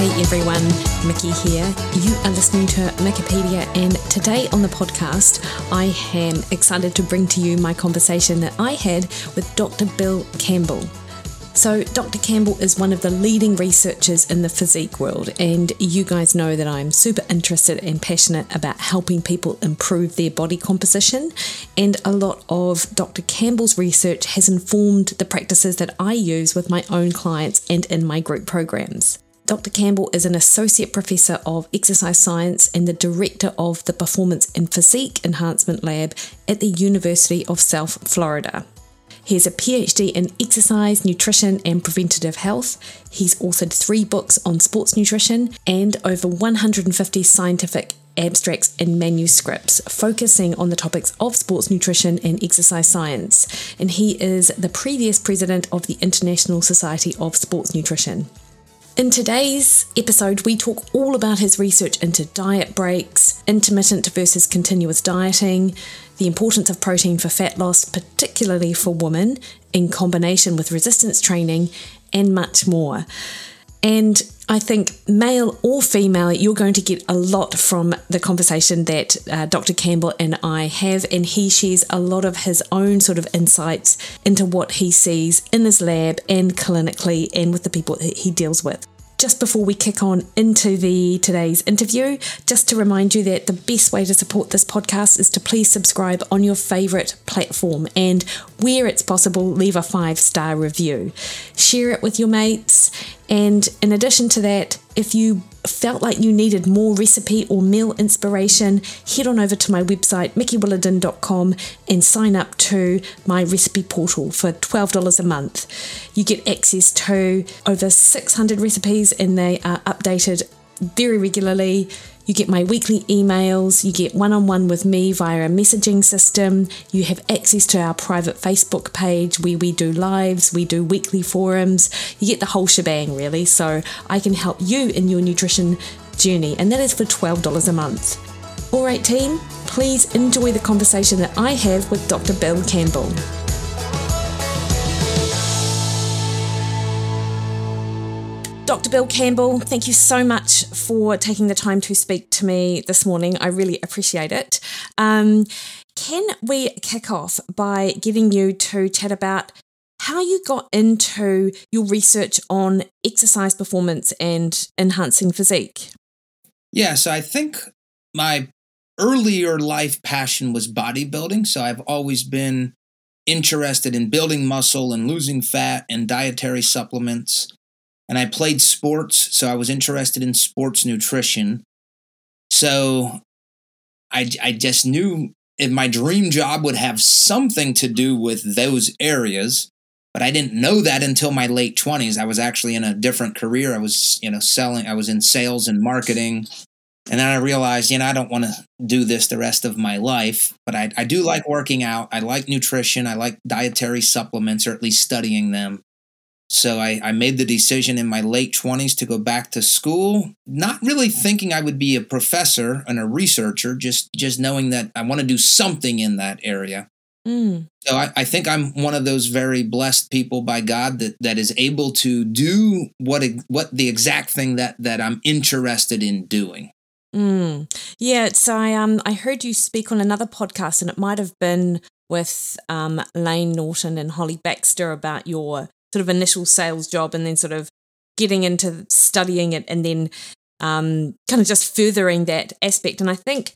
Hey everyone, Mikki here. You are listening to Mikkipedia, and today on the podcast, I am excited to bring to you my conversation that I had with Dr. Bill Campbell. So, Dr. Campbell is one of the leading researchers in the physique world, and you guys know that I'm super interested and passionate about helping people improve their body composition. And a lot of Dr. Campbell's research has informed the practices that I use with my own clients and in my group programs. Dr. Campbell is an associate professor of exercise science and the director of the Performance and Physique Enhancement Lab at the University of South Florida. He has a PhD in exercise, nutrition, and preventative health. He's authored three books on sports nutrition and over 150 scientific abstracts and manuscripts focusing on the topics of sports nutrition and exercise science. And he is the previous president of the International Society of Sports Nutrition. In today's episode, we talk all about his research into diet breaks, intermittent versus continuous dieting, the importance of protein for fat loss, particularly for women, in combination with resistance training, and much more. And I think, male or female, you're going to get a lot from the conversation that uh, Dr. Campbell and I have, and he shares a lot of his own sort of insights into what he sees in his lab and clinically and with the people that he deals with just before we kick on into the today's interview, just to remind you that the best way to support this podcast is to please subscribe on your favorite platform and where it's possible, leave a five star review. Share it with your mates. And in addition to that, if you felt like you needed more recipe or meal inspiration, head on over to my website, mikkiwilliden.com, and sign up to my recipe portal for $12 a month. You get access to over 600 recipes, and they are updated very regularly. You get my weekly emails, you get one on one with me via a messaging system, you have access to our private Facebook page where we do lives, we do weekly forums, you get the whole shebang really. So I can help you in your nutrition journey, and that is for $12 a month. All right, team, please enjoy the conversation that I have with Dr. Bill Campbell. Dr. Bill Campbell, thank you so much for taking the time to speak to me this morning. I really appreciate it. Um, can we kick off by getting you to chat about how you got into your research on exercise performance and enhancing physique? Yeah, so I think my earlier life passion was bodybuilding. So I've always been interested in building muscle and losing fat and dietary supplements and I played sports, so I was interested in sports nutrition. So I, I just knew if my dream job would have something to do with those areas, but I didn't know that until my late 20s. I was actually in a different career. I was, you know, selling, I was in sales and marketing. And then I realized, you know, I don't want to do this the rest of my life, but I, I do like working out. I like nutrition. I like dietary supplements, or at least studying them. So I, I made the decision in my late 20s to go back to school, not really thinking I would be a professor and a researcher, just, just knowing that I want to do something in that area. Mm. So I, I, think I'm one of those very blessed people by God that, that is able to do what what the exact thing that that I'm interested in doing. Mm. Yeah, so I um I heard you speak on another podcast, and it might have been with um, Layne Norton and Holly Baxter about your sort of initial sales job and then sort of getting into studying it and then um, kind of just furthering that aspect. And I think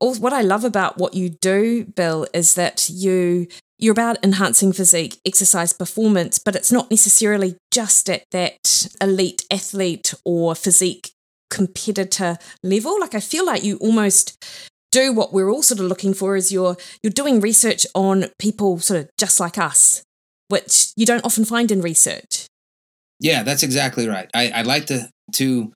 all, what I love about what you do, Bill, is that you you're about enhancing physique, exercise performance, but it's not necessarily just at that elite athlete or physique competitor level. Like I feel like you almost do what we're all sort of looking for is you're you're doing research on people sort of just like us which you don't often find in research. Yeah, that's exactly right. I, I like to to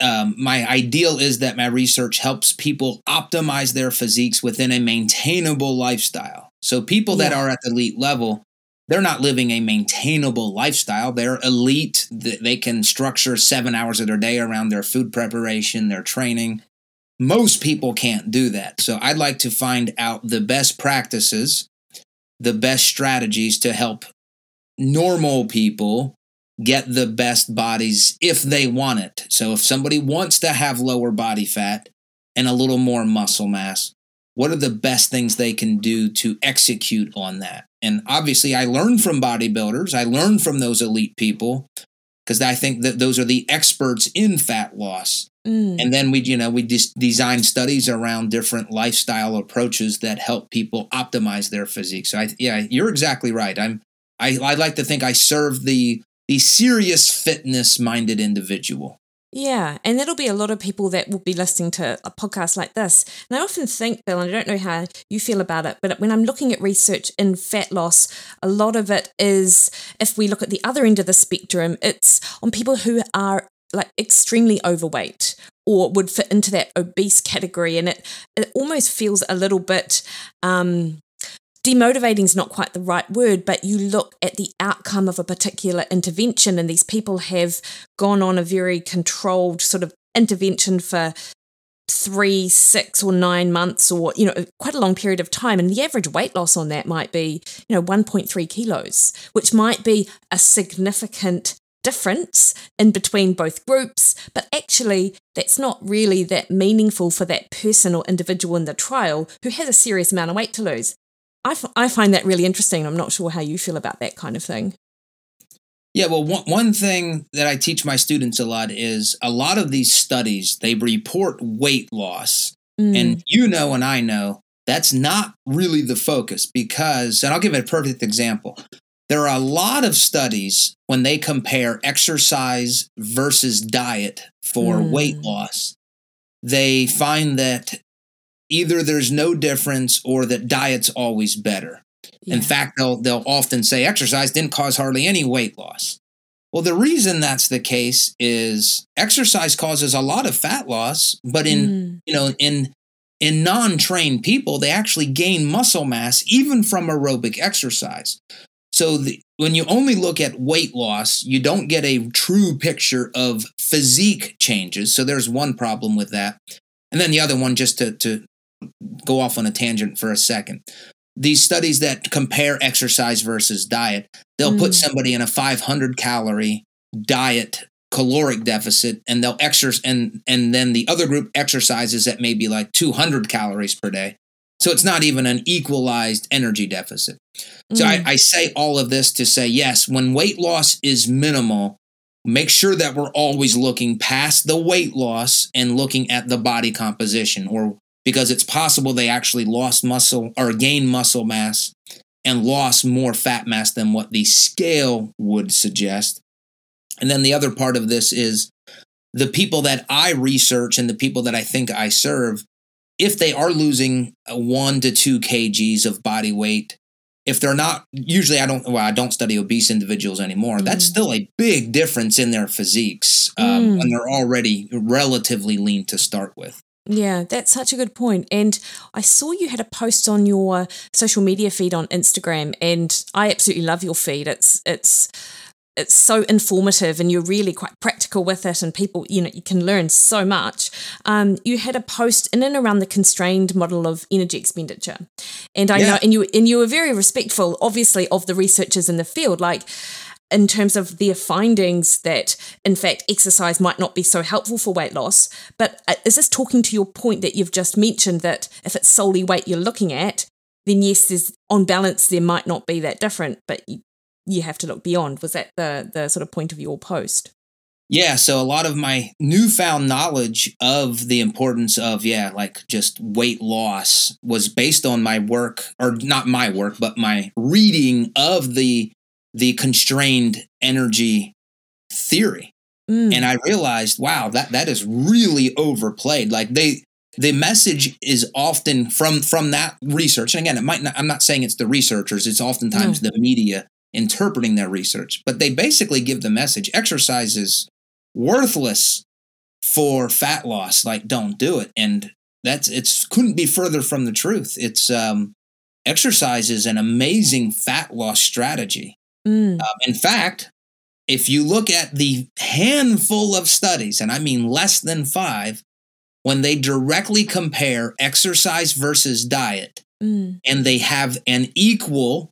um, my ideal is that my research helps people optimize their physiques within a maintainable lifestyle. So people that are at the elite level, they're not living a maintainable lifestyle. They're elite. They can structure seven hours of their day around their food preparation, their training. Most people can't do that. So I'd like to find out the best practices, the best strategies to help normal people get the best bodies if they want it. So if somebody wants to have lower body fat and a little more muscle mass, what are the best things they can do to execute on that? And obviously, I learn from bodybuilders, I learn from those elite people because I think that those are the experts in fat loss. Mm. And then we, you know, we just design studies around different lifestyle approaches that help people optimize their physique. So I, yeah, you're exactly right. I'm, I, I like to think I serve the the serious fitness minded individual. Yeah, and that'll be a lot of people that will be listening to a podcast like this. And I often think, Bill, and I don't know how you feel about it, but when I'm looking at research in fat loss, a lot of it is, if we look at the other end of the spectrum, it's on people who are like extremely overweight or would fit into that obese category. And it, it almost feels a little bit um, demotivating is not quite the right word, but you look at the outcome of a particular intervention, and these people have gone on a very controlled sort of intervention for three, six, or nine months, or you know, quite a long period of time. And the average weight loss on that might be, you know, 1.3 kilos, which might be a significant difference in between both groups, but actually that's not really that meaningful for that person or individual in the trial who has a serious amount of weight to lose. I, f- I find that really interesting. I'm not sure how you feel about that kind of thing. Yeah, well, one, one thing that I teach my students a lot is a lot of these studies, they report weight loss. Mm. And you know, and I know that's not really the focus because, and I'll give it a perfect example. There are a lot of studies when they compare exercise versus diet for Mm. weight loss. They find that either there's no difference or that diet's always better. In fact, they'll they'll often say exercise didn't cause hardly any weight loss. Well, the reason that's the case is exercise causes a lot of fat loss, but in Mm. you know in in non-trained people, they actually gain muscle mass even from aerobic exercise. So the, when you only look at weight loss, you don't get a true picture of physique changes. So there's one problem with that. And then the other one, just to, to go off on a tangent for a second. These studies that compare exercise versus diet, they'll put Mm. somebody in a 500 calorie diet caloric deficit and they'll exercise and and then the other group exercises at maybe like 200 calories per day so it's not even an equalized energy deficit so I, Mm. I say all of this to say yes when weight loss is minimal make sure that we're always looking past the weight loss and looking at the body composition or because it's possible they actually lost muscle or gained muscle mass and lost more fat mass than what the scale would suggest and then the other part of this is the people that I research and the people that I think I serve, if they are losing uh, one to two kgs of body weight, if they're not, usually I don't, well, I don't study obese individuals anymore. That's Mm. still a big difference in their physiques um, Mm. when they're already relatively lean to start with. Yeah, that's such a good point. And I saw you had a post on your social media feed on Instagram, and I absolutely love your feed. It's it's it's so informative, and you're really quite practical with it, and people, you know, you can learn so much. Um, you had a post in and around the constrained model of energy expenditure, and I Yeah. know, and you and you were very respectful, obviously, of the researchers in the field, like in terms of their findings that in fact exercise might not be so helpful for weight loss but uh, is this talking to your point that you've just mentioned that if it's solely weight you're looking at then yes there's on balance there might not be that different but you, have to look beyond was that the the sort of point of your post Yeah, so a lot of my newfound knowledge of the importance of yeah, like just weight loss was based on my work or not my work, but my reading of the the constrained energy theory. Mm, And I realized, wow, that that is really overplayed. Like they the message is often from from that research. And again, it might not I'm not saying it's the researchers, it's oftentimes the media interpreting their research, but they basically give the message exercise is worthless for fat loss. Like, don't do it. And that's it's couldn't be further from the truth. It's um exercise is an amazing fat loss strategy. Mm. Um, in fact, if you look at the handful of studies, and I mean less than five, when they directly compare exercise versus diet, Mm. and they have an equal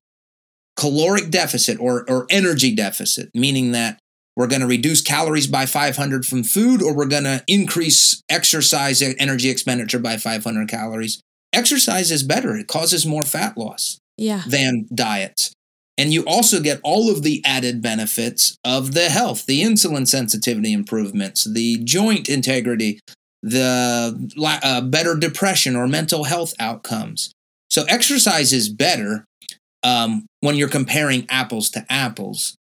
caloric deficit or, or energy deficit, meaning that we're going to reduce calories by 500 from food or we're going to increase exercise energy expenditure by 500 calories. Exercise is better, it causes more fat loss Yeah. than diets. And you also get all of the added benefits of the health, the insulin sensitivity improvements, the joint integrity, the uh, better depression or mental health outcomes. So, exercise is better um, when you're comparing apples to apples.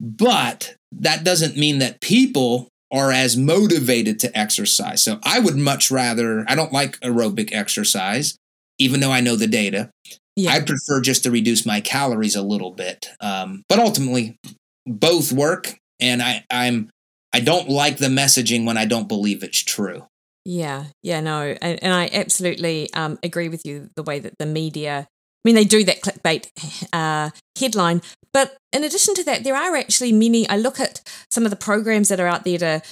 But that doesn't mean that people are as motivated to exercise. So, I would much rather, I don't like aerobic exercise, even though I know the data. Yeah. I prefer just to reduce my calories a little bit. Um, but ultimately, both work, and I, I'm I don't like the messaging when I don't believe it's true. Yeah, yeah, no, and, and I absolutely um, agree with you. The way that the media, mean, they do that clickbait uh, headline, but in addition to that, there are actually many. I look at some of the programs that are out there to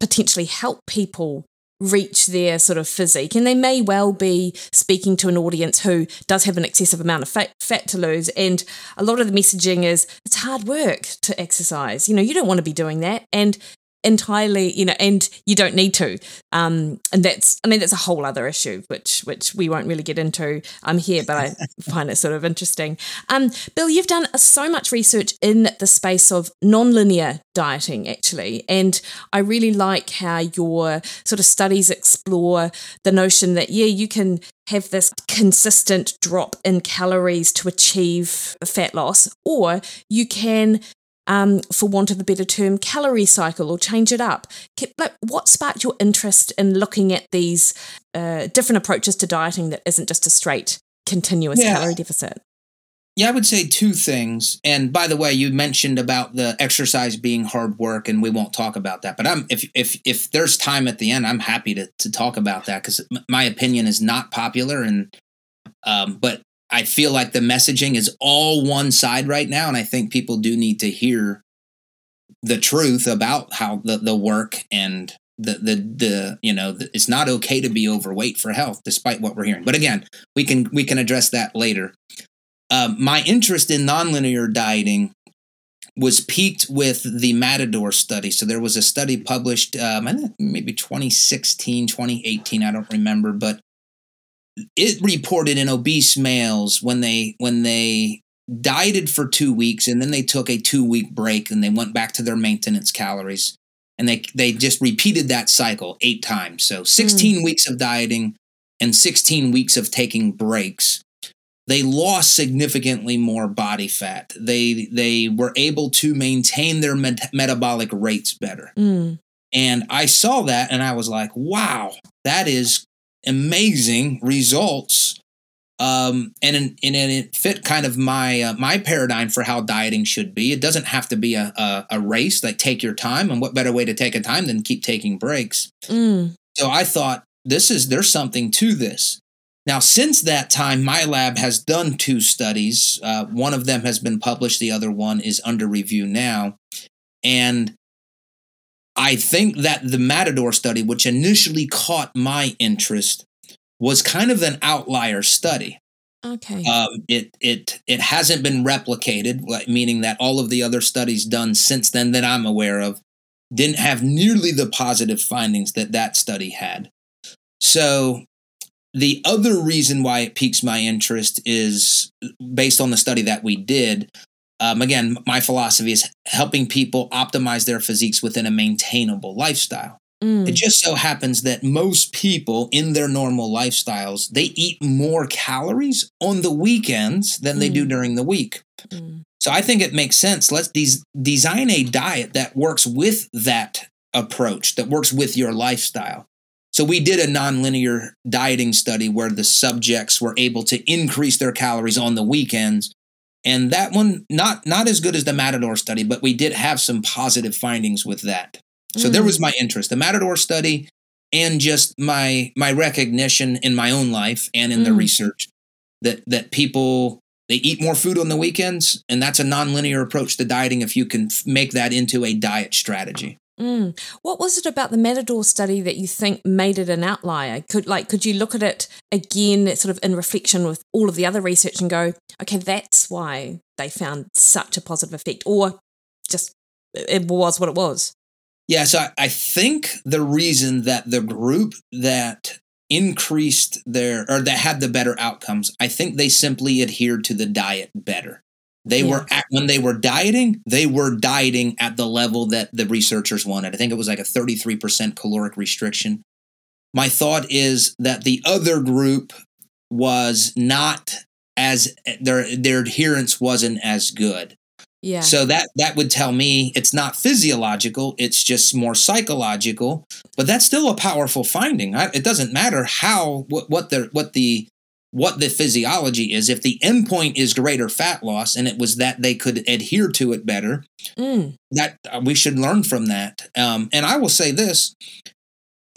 potentially help people reach their sort of physique, and they may well be speaking to an audience who does have an excessive amount of fat, fat to lose. And a lot of the messaging is it's hard work to exercise. You know, you don't want to be doing that, and entirely you know and you don't need to. Um and that's i mean that's a whole other issue which which we won't really get into um here but i find it sort of interesting. Um bill you've done so much research in the space of non-linear dieting actually and i really like how your sort of studies explore the notion that yeah you can have this consistent drop in calories to achieve fat loss or you can um, for want of a better term, calorie cycle or change it up. Like, what sparked your interest in looking at these uh, different approaches to dieting that isn't just a straight continuous Yeah. calorie deficit? Yeah, I would say two things. And by the way, you mentioned about the exercise being hard work, and we won't talk about that. But I'm if if if there's time at the end, I'm happy to to talk about that because my opinion is not popular, and um, but I feel like the messaging is all one side right now, and I think people do need to hear the truth about how the the work and the the the you know the, it's not okay to be overweight for health, despite what we're hearing. But again, we can we can address that later. Um, my interest in nonlinear dieting was piqued with the Matador study. So there was a study published, um, maybe 2016, 2018, I don't remember, but it reported in obese males when they when they dieted for two weeks and then they took a two week break and they went back to their maintenance calories and they they just repeated that cycle eight times. So 16 weeks of dieting and 16 weeks of taking breaks they lost significantly more body fat. They they were able to maintain their met- metabolic rates better. Mm, And I saw that and I was like, wow, that is amazing results. Um, and and, and it fit kind of my uh, my paradigm for how dieting should be. It doesn't have to be a, a a race. Like take your time, and what better way to take a time than keep taking breaks? mm, So I thought this is there's something to this. Now, since that time, my lab has done two studies. Uh, one of them has been published. The other one is under review now, and I think that the Matador study, which initially caught my interest, was kind of an outlier study. okay. Um, it it it hasn't been replicated, like, meaning that all of the other studies done since then that I'm aware of didn't have nearly the positive findings that that study had. So the other reason why it piques my interest is based on the study that we did. Um, again, my philosophy is helping people optimize their physiques within a maintainable lifestyle. Mm, It just so happens that most people in their normal lifestyles, they eat more calories on the weekends than they do Mm. during the week. mm, So I think it makes sense. Let's des- design a diet that works with that approach, that works with your lifestyle. So we did a nonlinear dieting study where the subjects were able to increase their calories on the weekends. And that one not not as good as the Matador study, but we did have some positive findings with that. So there Mm. was my interest, the Matador study and just my my recognition in my own life and in the Mm. research that that people they eat more food on the weekends, and that's a nonlinear approach to dieting. If you can f- make that into a diet strategy. Mm. What was it about the Matador study that you think made it an outlier? Could like could you look at it again, sort of in reflection with all of the other research, and go, okay, that's why they found such a positive effect, or just it was what it was. Yeah, so I, I think the reason that the group that increased their or that had the better outcomes, I think they simply adhered to the diet better. They yeah. were at, when they were dieting, they were dieting at the level that the researchers wanted. I think it was like a 33% caloric restriction. My thought is that the other group was not as their their adherence wasn't as good. Yeah. So that that would tell me it's not physiological, it's just more psychological, but that's still a powerful finding. I, it doesn't matter how what what the what the what the physiology is. If the endpoint is greater fat loss and it was that they could adhere to it better, mm. that uh, we should learn from that. Um, and I will say this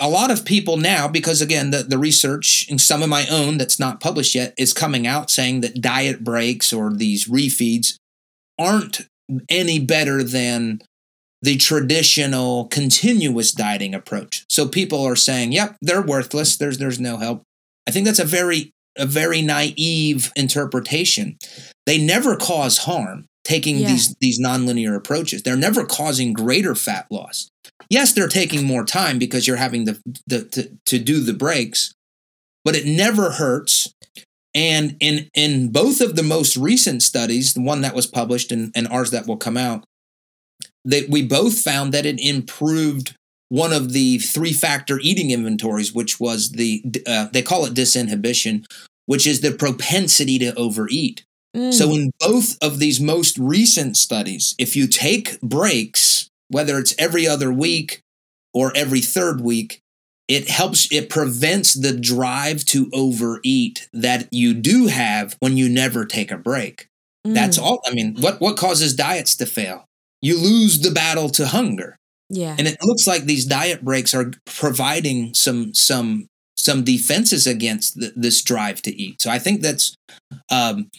a lot of people now, because again, the, the research and some of my own that's not published yet is coming out saying that diet breaks or these refeeds aren't any better than the traditional continuous dieting approach. So people are saying, "Yep, they're worthless. There's there's no help." I think that's a very a very naive interpretation. They never cause harm taking yeah. these these nonlinear approaches. They're never causing greater fat loss. Yes, they're taking more time because you're having the, the to, to do the breaks, but it never hurts. And in in both of the most recent studies, the one that was published and, and ours that will come out, that we both found that it improved one of the three factor eating inventories, which was the, uh, they call it disinhibition, which is the propensity to overeat. Mm. So, in both of these most recent studies, if you take breaks, whether it's every other week or every third week, it helps, it prevents the drive to overeat that you do have when you never take a break. Mm. That's all. I mean, what, what causes diets to fail? You lose the battle to hunger. Yeah. And it looks like these diet breaks are providing some some some defenses against th- this drive to eat. So I think that's um,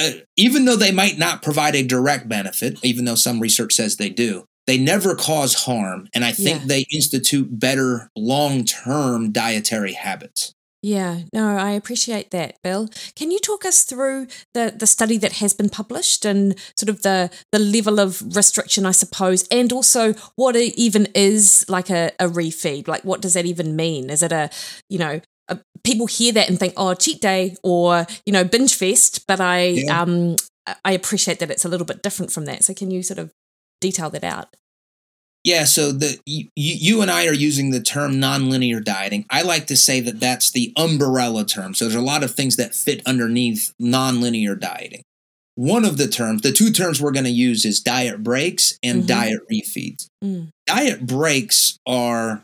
uh, even though they might not provide a direct benefit, even though some research says they do, they never cause harm, and I think yeah. they institute better long term dietary habits. Yeah, no, I appreciate that, Bill. Can you talk us through the, the study that has been published and sort of the, the level of restriction, I suppose, and also what it even is like a, a refeed? Like, what does that even mean? Is it a, you know, a, people hear that and think, oh, cheat day or, you know, binge fest, but I, yeah. um, I appreciate that it's a little bit different from that. So, can you sort of detail that out? Yeah, so the you, you and I are using the term nonlinear dieting. I like to say that that's the umbrella term. So there's a lot of things that fit underneath nonlinear dieting. One of the terms, the two terms we're going to use is diet breaks and mm-hmm. diet refeeds. Mm. Diet breaks are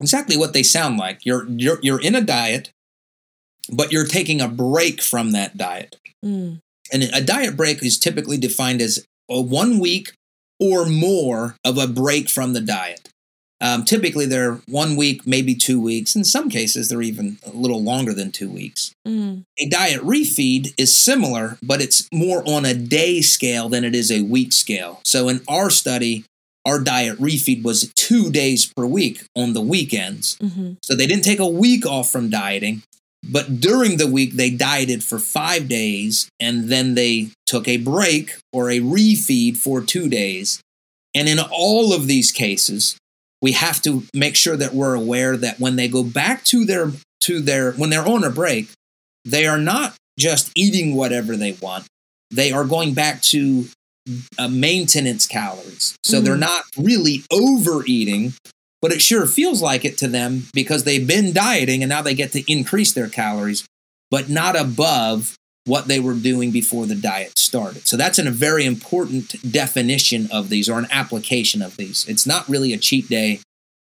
exactly what they sound like. You're you're you're in a diet, but you're taking a break from that diet. Mm. And a diet break is typically defined as a one week or more of a break from the diet. Um, typically, they're one week, maybe two weeks. In some cases, they're even a little longer than two weeks. Mm. A diet refeed is similar, but it's more on a day scale than it is a week scale. So, in our study, our diet refeed was two days per week on the weekends. Mm-hmm. So, they didn't take a week off from dieting. But during the week, they dieted for five days and then they took a break or a refeed for two days. And in all of these cases, we have to make sure that we're aware that when they go back to their to their when they're on a break, they are not just eating whatever they want. They are going back to uh, maintenance calories. So mm. they're not really overeating, but it sure feels like it to them because they've been dieting and now they get to increase their calories, but not above what they were doing before the diet started. So that's a very important definition of these or an application of these. It's not really a cheat day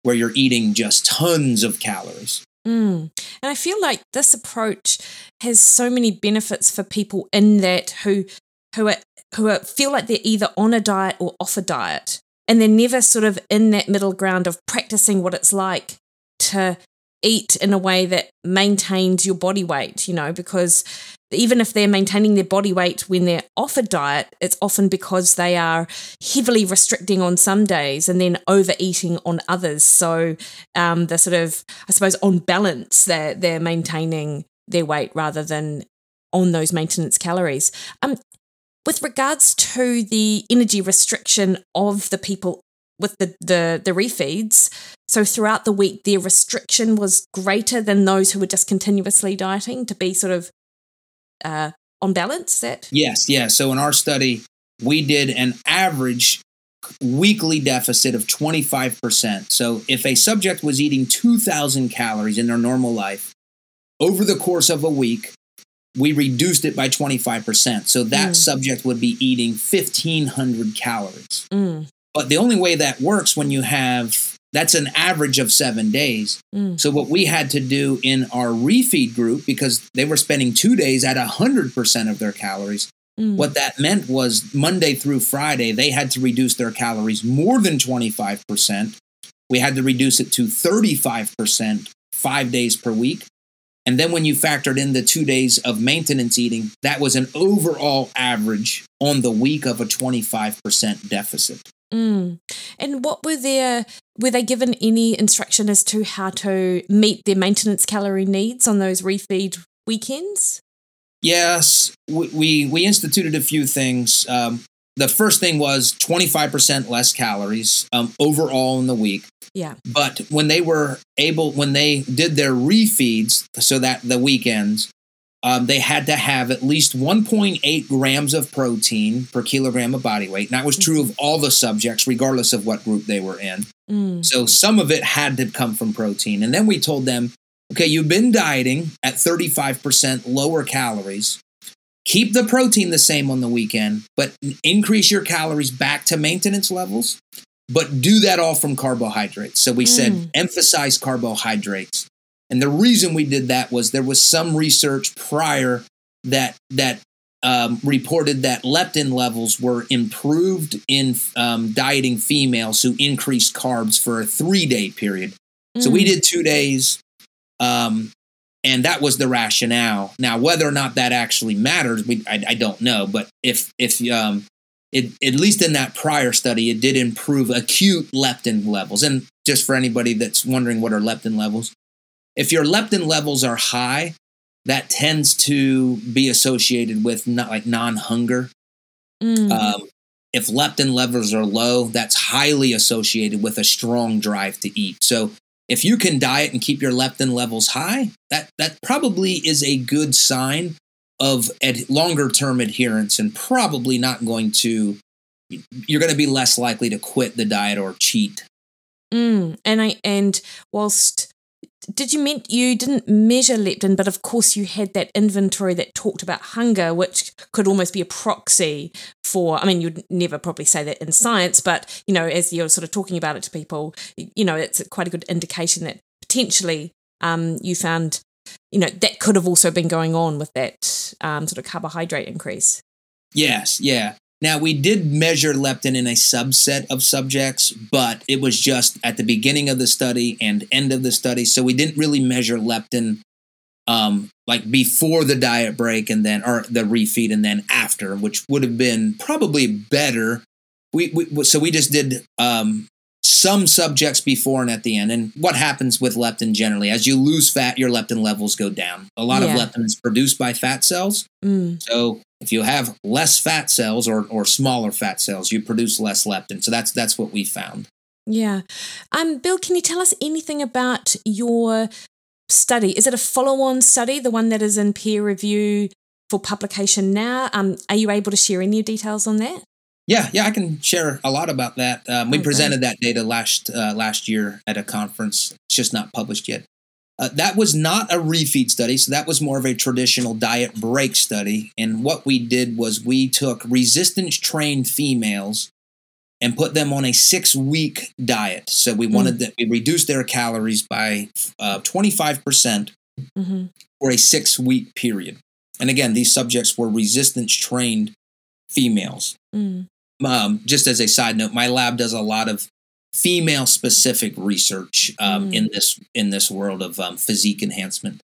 where you're eating just tons of calories. Mm. And I feel like this approach has so many benefits for people in that who who are, who are, feel like they're either on a diet or off a diet and they're never sort of in that middle ground of practicing what it's like to eat in a way that maintains your body weight, you know, because even if they're maintaining their body weight when they're off a diet, it's often because they are heavily restricting on some days and then overeating on others. So um, they're sort of, I suppose, on balance, they're, they're maintaining their weight rather than on those maintenance calories. Um, with regards to the energy restriction of the people with the, the, the refeeds, so throughout the week, their restriction was greater than those who were just continuously dieting to be sort of uh, on balance. That yes, yeah. So in our study, we did an average weekly deficit of 25%. So if a subject was eating 2,000 calories in their normal life over the course of a week, we reduced it by 25%. So that mm. subject would be eating 1,500 calories. Mm. But the only way that works when you have that's an average of seven days. Mm. So what we had to do in our refeed group, because they were spending two days at 100% of their calories, mm. what that meant was Monday through Friday, they had to reduce their calories more than 25%. We had to reduce it to 35% five days per week. And then when you factored in the two days of maintenance eating, that was an overall average on the week of a 25% deficit. Mm. And what were their were they given any instruction as to how to meet their maintenance calorie needs on those refeed weekends? Yes, we we, we instituted a few things. Um, the first thing was 25% less calories um, overall in the week. Yeah. But when they were able, when they did their refeeds, so that the weekends, um, they had to have at least 1.8 grams of protein per kilogram of body weight. And that was true of all the subjects, regardless of what group they were in. Mm. So some of it had to come from protein. And then we told them, okay, you've been dieting at 35% lower calories. Keep the protein the same on the weekend, but increase your calories back to maintenance levels, but do that all from carbohydrates. So we mm. said emphasize carbohydrates. And the reason we did that was there was some research prior that that um, reported that leptin levels were improved in um, dieting females who increased carbs for a three day period. Mm. So we mm. did two days, um, and that was the rationale. Now, whether or not that actually matters, we, I, I don't know. But if if um, it, at least in that prior study, it did improve acute leptin levels. And just for anybody that's wondering what are leptin levels, if your leptin levels are high, that tends to be associated with not like non-hunger. Mm. Um, if leptin levels are low, that's highly associated with a strong drive to eat. So if you can diet and keep your leptin levels high, that that probably is a good sign of ad- longer term adherence and probably not going to you're going to be less likely to quit the diet or cheat. Mm, and I and whilst did you mean you didn't measure leptin, but of course you had that inventory that talked about hunger, which could almost be a proxy for. I mean, you'd never probably say that in science, but you know, as you're sort of talking about it to people, you know, it's quite a good indication that potentially um, you found, you know, that could have also been going on with that um, sort of carbohydrate increase. Yes, yeah. Now, we did measure leptin in a subset of subjects, but it was just at the beginning of the study and end of the study. So we didn't really measure leptin um, like before the diet break and then, or the refeed and then after, which would have been probably better. We, we so we just did um, some subjects before and at the end. And what happens with leptin generally? As you lose fat, your leptin levels go down. A lot yeah. of leptin is produced by fat cells. Mm. So if you have less fat cells or, or smaller fat cells, you produce less leptin. So that's that's what we found. Yeah. Um, Bill, can you tell us anything about your study? Is it a follow-on study, the one that is in peer review for publication now? Um, are you able to share any details on that? Yeah, yeah, I can share a lot about that. Um, we oh, presented that data last uh, last year at a conference. It's just not published yet. Uh, that was not a refeed study, so that was more of a traditional diet break study. And what we did was we took resistance trained females and put them on a six week diet. So we wanted mm. that we reduced their calories by uh, 25% mm-hmm. for a six week period. And again, these subjects were resistance trained females. Mm. Um, just as a side note, my lab does a lot of female specific research um, mm. in this in this world of um, physique enhancement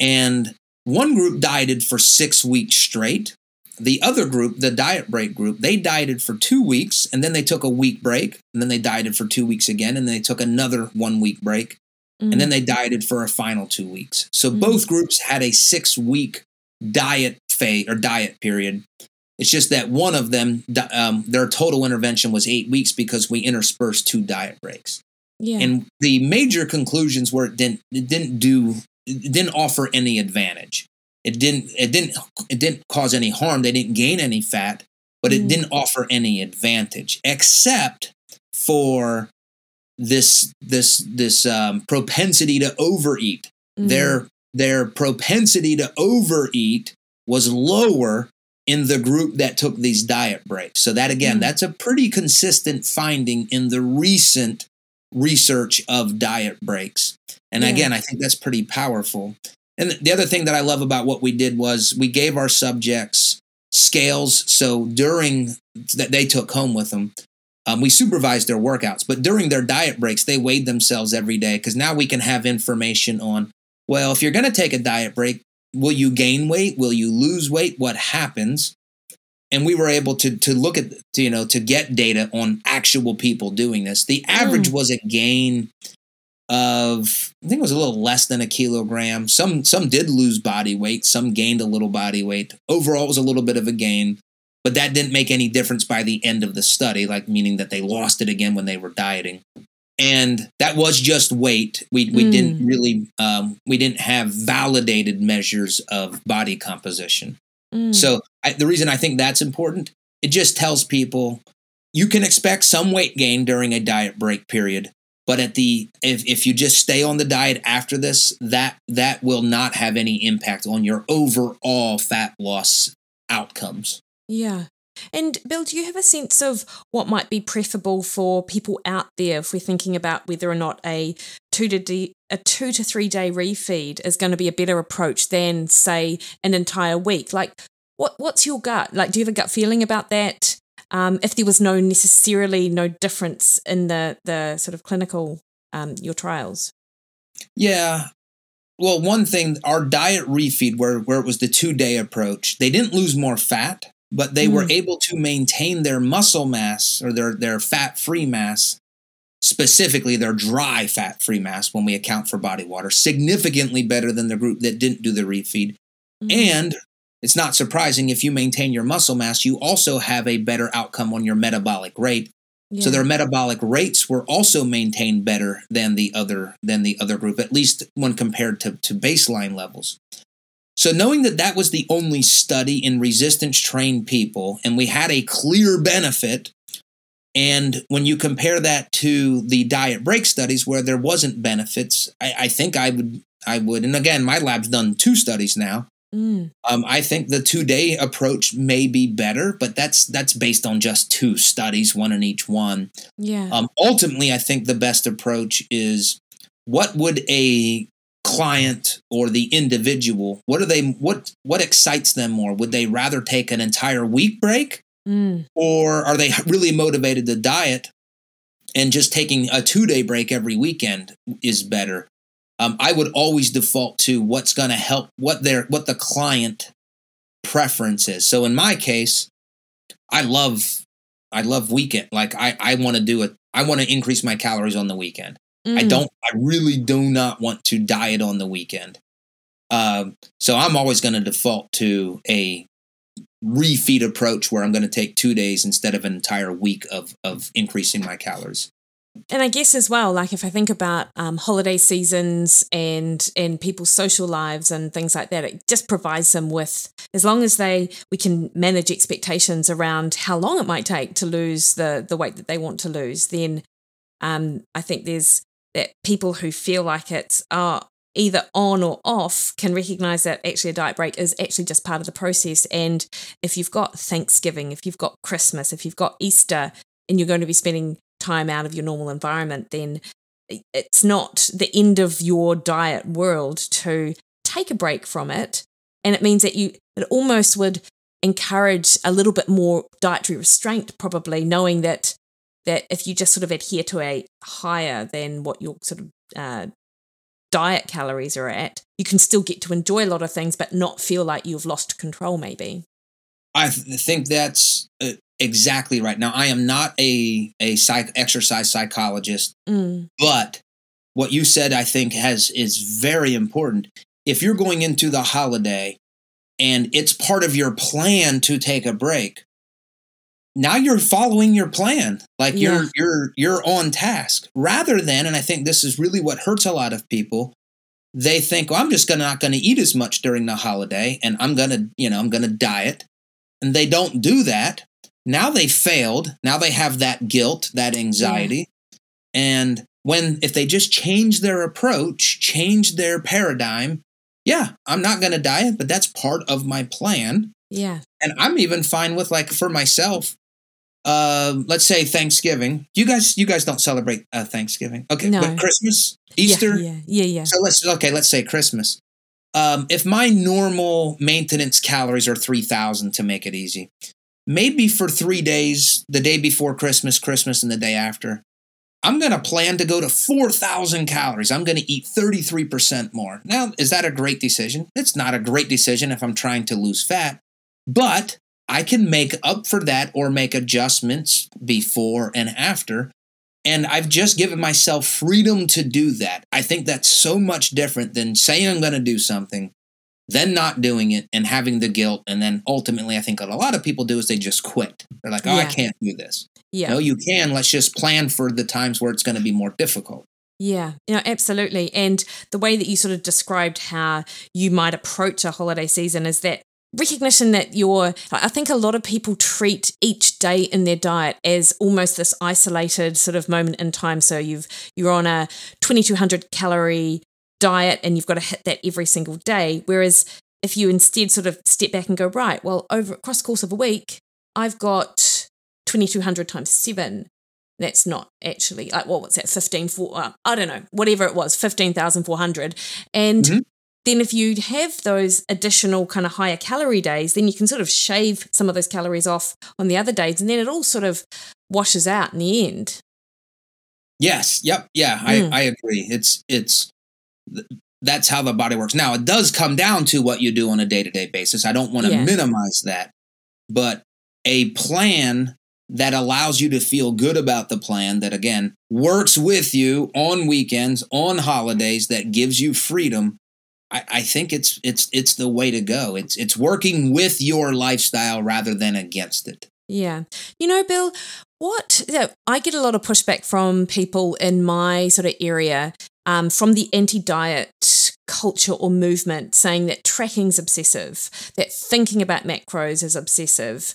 and one group dieted for six weeks straight. The other group, the diet break group, they dieted for two weeks and then they took a week break and then they dieted for two weeks again and then they took another one week break mm. and then they dieted for a final two weeks. So mm. both groups had a six week diet phase or diet period. It's just that one of them, um, their total intervention was eight weeks because we interspersed two diet breaks. Yeah. And the major conclusions were it didn't it didn't do it didn't offer any advantage. It didn't it didn't it didn't cause any harm. They didn't gain any fat, but it mm. didn't offer any advantage except for this this this um, propensity to overeat. Mm. Their their propensity to overeat was lower in the group that took these diet breaks. So that again, mm. that's a pretty consistent finding in the recent research of diet breaks. And yeah. again, I think that's pretty powerful. And the other thing that I love about what we did was we gave our subjects scales. So during that they took home with them, um, we supervised their workouts, but during their diet breaks, they weighed themselves every day because now we can have information on, well, if you're going to take a diet break, will you gain weight? Will you lose weight? What happens? and we were able to to look at to, you know to get data on actual people doing this. The average mm. was a gain of I think it was a little less than a kilogram. Some some did lose body weight, some gained a little body weight. Overall, it was a little bit of a gain, but that didn't make any difference by the end of the study, like meaning that they lost it again when they were dieting. And that was just weight. We we mm. didn't really um, we didn't have validated measures of body composition. Mm. So I, the reason I think that's important, it just tells people you can expect some weight gain during a diet break period, but at the if, if you just stay on the diet after this, that that will not have any impact on your overall fat loss outcomes. Yeah. And Bill, do you have a sense of what might be preferable for people out there if we're thinking about whether or not a two to d a two to three day refeed is going to be a better approach than say an entire week? Like, what what's your gut? Like, do you have a gut feeling about that? Um, if there was no necessarily no difference in the the sort of clinical um, your trials. Yeah, well, one thing, our diet refeed, where where it was the two day approach, they didn't lose more fat, but they mm. were able to maintain their muscle mass or their their fat free mass, specifically their dry fat free mass when we account for body water, significantly better than the group that didn't do the refeed. Mm. And it's not surprising if you maintain your muscle mass, you also have a better outcome on your metabolic rate. Yeah. So their metabolic rates were also maintained better than the other than the other group, at least when compared to, to baseline levels. So, knowing that that was the only study in resistance trained people, and we had a clear benefit, and when you compare that to the diet break studies where there wasn't benefits, I, I think I would, I would, and again, my lab's done two studies now. Mm. Um, I think the two day approach may be better, but that's that's based on just two studies, one in each one. Yeah. Um, ultimately, I think the best approach is what would a client or the individual what are they what what excites them more? Would they rather take an entire week break? Mm. or are they really motivated to diet and just taking a two day break every weekend is better? Um, i would always default to what's going to help what their what the client preference is. So in my case i love i love weekend like i i want to do it i want to increase my calories on the weekend Mm. I don't, I really do not want to diet on the weekend. Um, so I'm always going to default to a refeed approach where I'm going to take two days instead of an entire week of, of increasing my calories. And I guess as well, like if I think about um, holiday seasons and and people's social lives and things like that, it just provides them with as long as they we can manage expectations around how long it might take to lose the the weight that they want to lose. Then um, I think there's that people who feel like it's are either on or off can recognize that actually a diet break is actually just part of the process. And if you've got Thanksgiving, if you've got Christmas, if you've got Easter, and you're going to be spending time out of your normal environment, then it's not the end of your diet world to take a break from it. And it means that you, it almost would encourage a little bit more dietary restraint, probably knowing that that if you just sort of adhere to a higher than what your sort of uh, diet calories are at, you can still get to enjoy a lot of things, but not feel like you've lost control, maybe. I th- think that's uh, exactly right. Now, I am not a a psych exercise psychologist, Mm. but what you said, I think, has is very important. If you're going into the holiday and it's part of your plan to take a break, now you're following your plan. Like Yeah. you're you're you're on task. Rather than, and I think this is really what hurts a lot of people. They think, well, I'm just gonna not gonna eat as much during the holiday, and I'm gonna, you know, I'm gonna diet, and they don't do that. Now they failed. Now they have that guilt, that anxiety, and when if they just change their approach, change their paradigm, yeah, I'm not gonna diet, but that's part of my plan Yeah. and I'm even fine with like for myself. Uh, let's say Thanksgiving. You guys, you guys don't celebrate uh, Thanksgiving, okay? No. But Christmas, Easter. Yeah. Yeah. Yeah. So let's okay, let's say Christmas. Um, if my normal maintenance calories are three thousand to make it easy, maybe for three days, the day before Christmas, Christmas, and the day after, I'm going to plan to go to 4,000 calories. I'm going to eat 33% more. Now, is that a great decision? It's not a great decision if I'm trying to lose fat, but I can make up for that or make adjustments before and after. And I've just given myself freedom to do that. I think that's so much different than saying I'm going to do something, then not doing it and having the guilt. And then ultimately, I think what a lot of people do is they just quit. They're like, oh, I can't do this. Yeah. No, you can. Let's just plan for the times where it's going to be more difficult. Yeah, yeah, absolutely. And the way that you sort of described how you might approach a holiday season is that recognition that you're I think a lot of people treat each day in their diet as almost this isolated sort of moment in time. So you've you're on a 2200 calorie diet and you've got to hit that every single day. Whereas if you instead sort of step back and go, right, well, over across the course of a week, I've got 2200 times seven that's not actually like what was that 15 for uh, i don't know whatever it was 15400 and Mhm. Then if you have those additional kind of higher calorie days then you can sort of shave some of those calories off on the other days and then it all sort of washes out in the end Yes. Yep. Yeah. Mm. I, I agree. It's it's that's how the body works. Now it does come down to what you do on a day to day basis. I don't want to Yeah. minimize that, but a plan that allows you to feel good about the plan that again works with you on weekends, on holidays, that gives you freedom. I, I think it's it's it's the way to go. It's it's working with your lifestyle rather than against it. Yeah. You know, Bill, what you know, I get a lot of pushback from people in my sort of area um, from the anti diet culture or movement saying that tracking's obsessive, that thinking about macros is obsessive,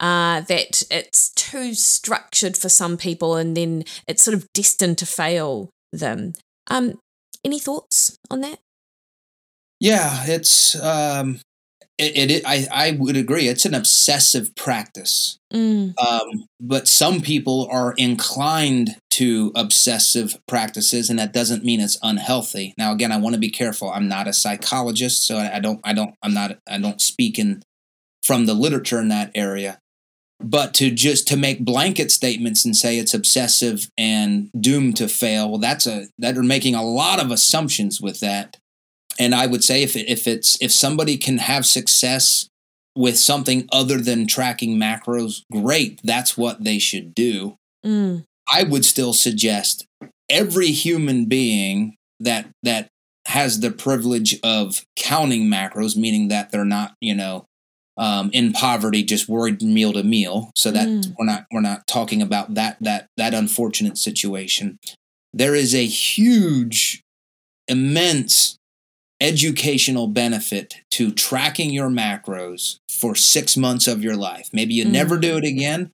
uh, that it's too structured for some people and then it's sort of destined to fail them. Um, any thoughts on that? Yeah, it's um, it, it. I I would agree. It's an obsessive practice. Mm, Um, but some people are inclined to obsessive practices, and that doesn't mean it's unhealthy. Now, again, I want to be careful. I'm not a psychologist, so I, I don't. I don't. I'm not. I don't speak in from the literature in that area. But to just to make blanket statements and say it's obsessive and doomed to fail, well, that's a that are making a lot of assumptions with that. And I would say if it, if it's if somebody can have success with something other than tracking macros, great. That's what they should do. mm, I would still suggest every human being that that has the privilege of counting macros, meaning that they're not, you know, um, in poverty, just worried meal to meal. So that Mm. we're not we're not talking about that that that unfortunate situation. There is a huge, immense educational benefit to tracking your macros for six months of your life. Maybe you Mm. never do it again,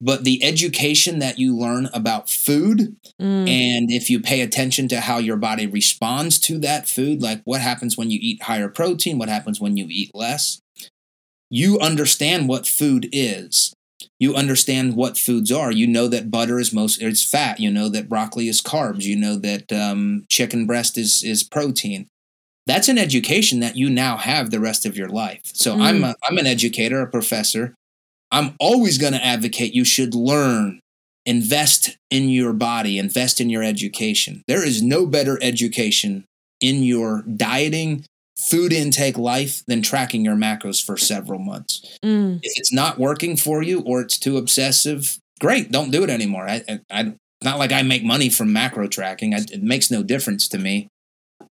but the education that you learn about food mm, and if you pay attention to how your body responds to that food, like what happens when you eat higher protein, what happens when you eat less, you understand what food is. You understand what foods are. You know that butter is most it's fat. You know that broccoli is carbs. You know that um, chicken breast is is protein. That's an education that you now have the rest of your life. So I'm a, I'm an educator, a professor. I'm always going to advocate you should learn invest in your body, invest in your education. There is no better education in your dieting, food intake life than tracking your macros for several months. Mm. If it's not working for you or it's too obsessive, great, don't do it anymore. I, I, I not like I make money from macro tracking. I, it makes no difference to me.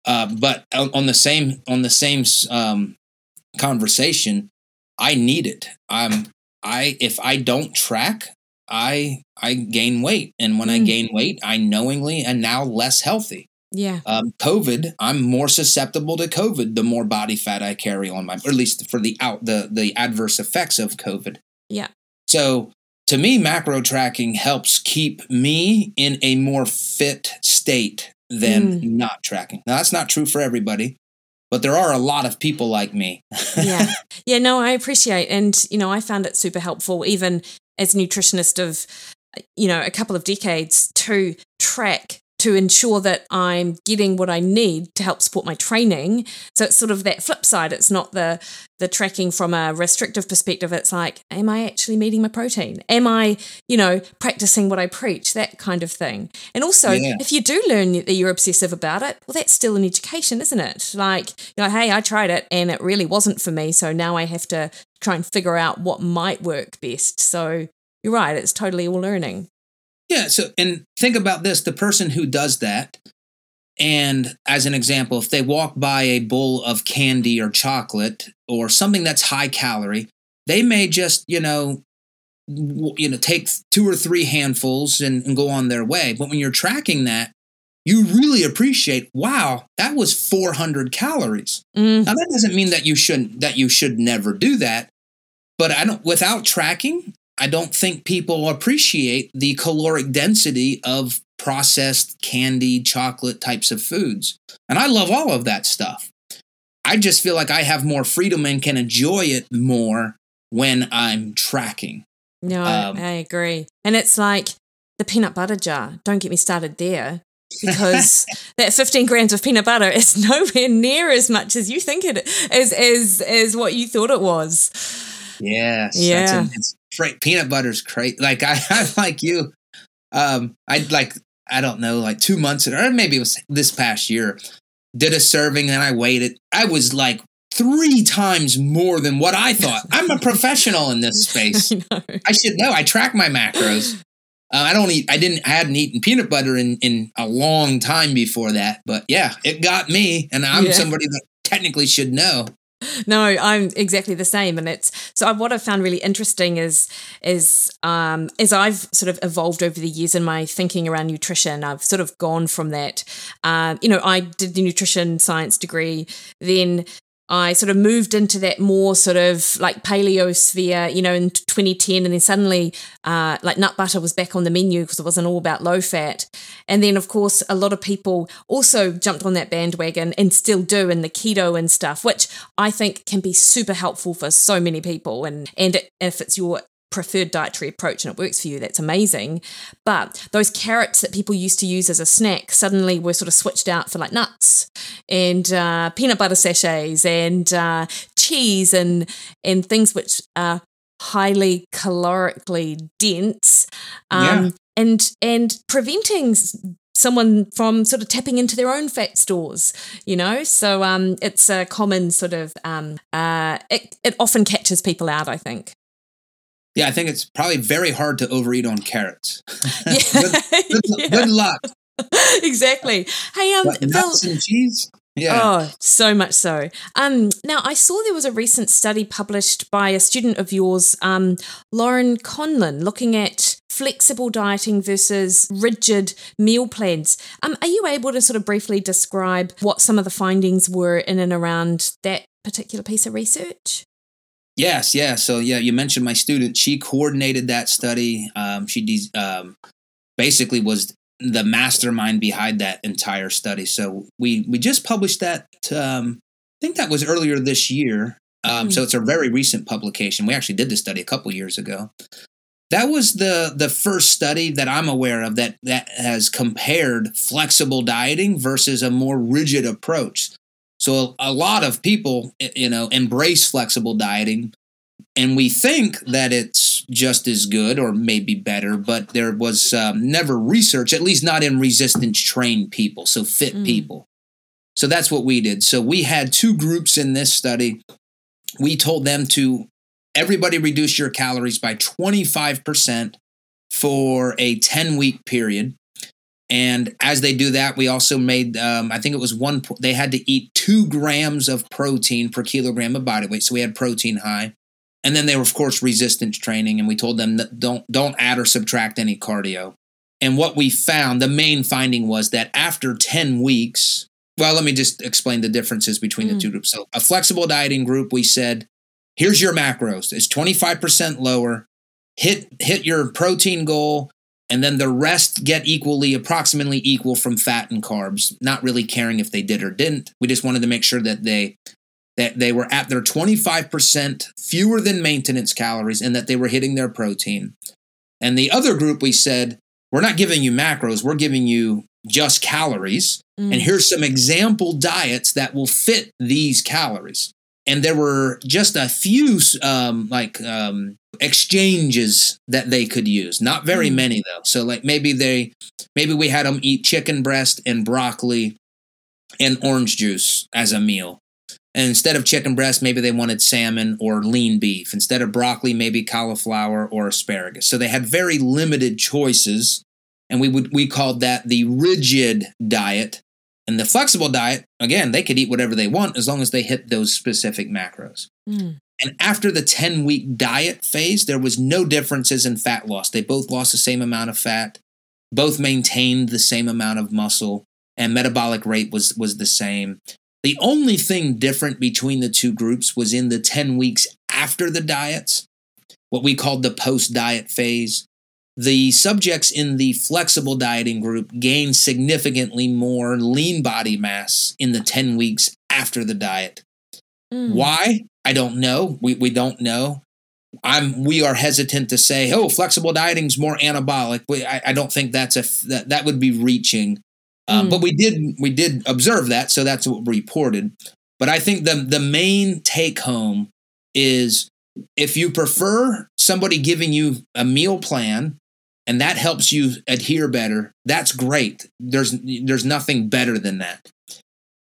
Uh, but on the same on the same um, conversation, I need it. I'm I if I don't track, I I gain weight, and when mm. I gain weight, I knowingly and now less healthy. Yeah. Um, COVID, I'm more susceptible to COVID the more body fat I carry on my, or at least for the out the the adverse effects of COVID. Yeah. So to me, macro tracking helps keep me in a more fit state than mm. not tracking. Now that's not true for everybody but there are a lot of people like me. yeah. Yeah, no, I appreciate and you know, I found it super helpful even as a nutritionist of you know, a couple of decades to track to ensure that I'm getting what I need to help support my training. So it's sort of that flip side. It's not the the tracking from a restrictive perspective. It's like, am I actually meeting my protein? Am I, you know, practicing what I preach? That kind of thing. And also, yeah. if you do learn that you're obsessive about it, well, that's still an education, isn't it? Like, you know, hey, I tried it and it really wasn't for me. So now I have to try and figure out what might work best. So you're right. It's totally all learning. Yeah. So, and think about this the person who does that, and as an example, if they walk by a bowl of candy or chocolate or something that's high calorie, they may just, you know, you know, take two or three handfuls and, and go on their way. But when you're tracking that, you really appreciate, wow, that was 400 calories. Mm. Now that doesn't mean that you shouldn't that you should never do that, but I don't without tracking, I don't think people appreciate the caloric density of processed candy, chocolate types of foods. And I love all of that stuff. I just feel like I have more freedom and can enjoy it more when I'm tracking. No, um, I agree. And it's like the peanut butter jar. Don't get me started there because that 15 grams of peanut butter is nowhere near as much as you think it is as as what you thought it was. Yes. Yeah. A, great. Peanut butter's great. Like I, I'm like you. Um, I like I don't know, like two months or maybe it was this past year. Did a serving and I waited. I was like three times more than what I thought. I'm a professional in this space. I, I, should know. I track my macros. Uh, I don't eat. I didn't. I hadn't eaten peanut butter in in a long time before that. But yeah, it got me, and I'm yeah. somebody that technically should know no i'm exactly the same and it's so what i've found really interesting is is um as i've sort of evolved over the years in my thinking around nutrition. I've sort of gone from that um you know i did the nutrition science degree then I sort of moved into that more sort of like paleo sphere, you know, in 2010. And then suddenly, uh, like nut butter was back on the menu because it wasn't all about low fat. And then, of course, a lot of people also jumped on that bandwagon and still do in the keto and stuff, which I think can be super helpful for so many people. And, and if it's your preferred dietary approach and it works for you, that's amazing. But those carrots that people used to use as a snack suddenly were sort of switched out for like nuts and uh, peanut butter sachets and uh, cheese and and things which are highly calorically dense. Um, yeah. And and preventing someone from sort of tapping into their own fat stores, you know? So um, it's a common sort of, um, uh, it, it often catches people out, I think. Yeah, I think it's probably very hard to overeat on carrots. Yeah. good, good, yeah. good, luck. exactly. Hey, um, what, nuts Bill, and cheese. Yeah. Oh, so much so. Um, now I saw there was a recent study published by a student of yours, um, Laurin Conlin, looking at flexible dieting versus rigid meal plans. Um, are you able to sort of briefly describe what some of the findings were in and around that particular piece of research? Yes, yeah. So yeah, you mentioned my student. She coordinated that study. Um, she de- um, basically was the mastermind behind that entire study. So we we just published that. Um, I think that was earlier this year. Um, mm So it's a very recent publication. We actually did the study a couple years ago. That was the the first study that I'm aware of that that has compared flexible dieting versus a more rigid approach. So a, lot of people, you know, embrace flexible dieting, and we think that it's just as good or maybe better, but there was um, never research, at least not in resistance trained people, so fit mm. people. So that's what we did. So we had two groups in this study. We told them to everybody reduce your calories by 25% for a 10 week period. And as they do that, we also made, um, I think it was one, they had to eat two grams of protein per kilogram of body weight. So we had protein high. And then they were, of course, resistance training. And we told them that don't, don't add or subtract any cardio. And what we found, the main finding was that after 10 weeks, well, let me just explain the differences between mm. the two groups. So, a flexible dieting group, we said, here's your macros. It's 25% lower. Hit hit your protein goal and then the rest get equally approximately equal from fat and carbs not really caring if they did or didn't. We just wanted to make sure that they that they were at their 25% fewer than maintenance calories and that they were hitting their protein. And the other group we said we're not giving you macros we're giving you just calories. Mm. and here's some example diets that will fit these calories. And there were just a few um, like um, exchanges that they could use not very mm. many though so like maybe they maybe we had them eat chicken breast and broccoli and orange juice as a meal and instead of chicken breast maybe they wanted salmon or lean beef instead of broccoli maybe cauliflower or asparagus so they had very limited choices and we would we called that the rigid diet and the flexible diet, again, they could eat whatever they want as long as they hit those specific macros. Mm. And after the 10 week diet phase, there was no differences in fat loss. They both lost the same amount of fat, both maintained the same amount of muscle, and metabolic rate was, was the same. The only thing different between the two groups was in the 10 weeks after the diets, what we called the post diet phase. The subjects in the flexible dieting group gained significantly more lean body mass in the 10 weeks after the diet. Mm. Why? I don't know. We, we don't know. I'm we are hesitant to say, oh, flexible dieting's more anabolic. We, I, I, don't think that's a that, that would be reaching. Um, mm. But we did we did observe that, so that's what we reported. But I think the the main take home is if you prefer somebody giving you a meal plan and that helps you adhere better, that's great. There's there's nothing better than that.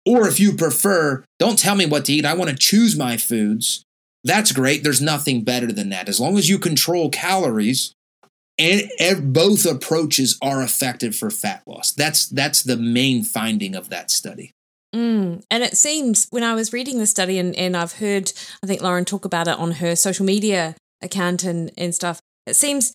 Or if you prefer, don't tell me what to eat. I want to choose my foods. That's great. There's nothing better than that. As long as you control calories, and both approaches are effective for fat loss. That's that's the main finding of that study. Mm. And it seems when I was reading the study, and, and I've heard, I think Laurin talk about it on her social media account and, and stuff, it seems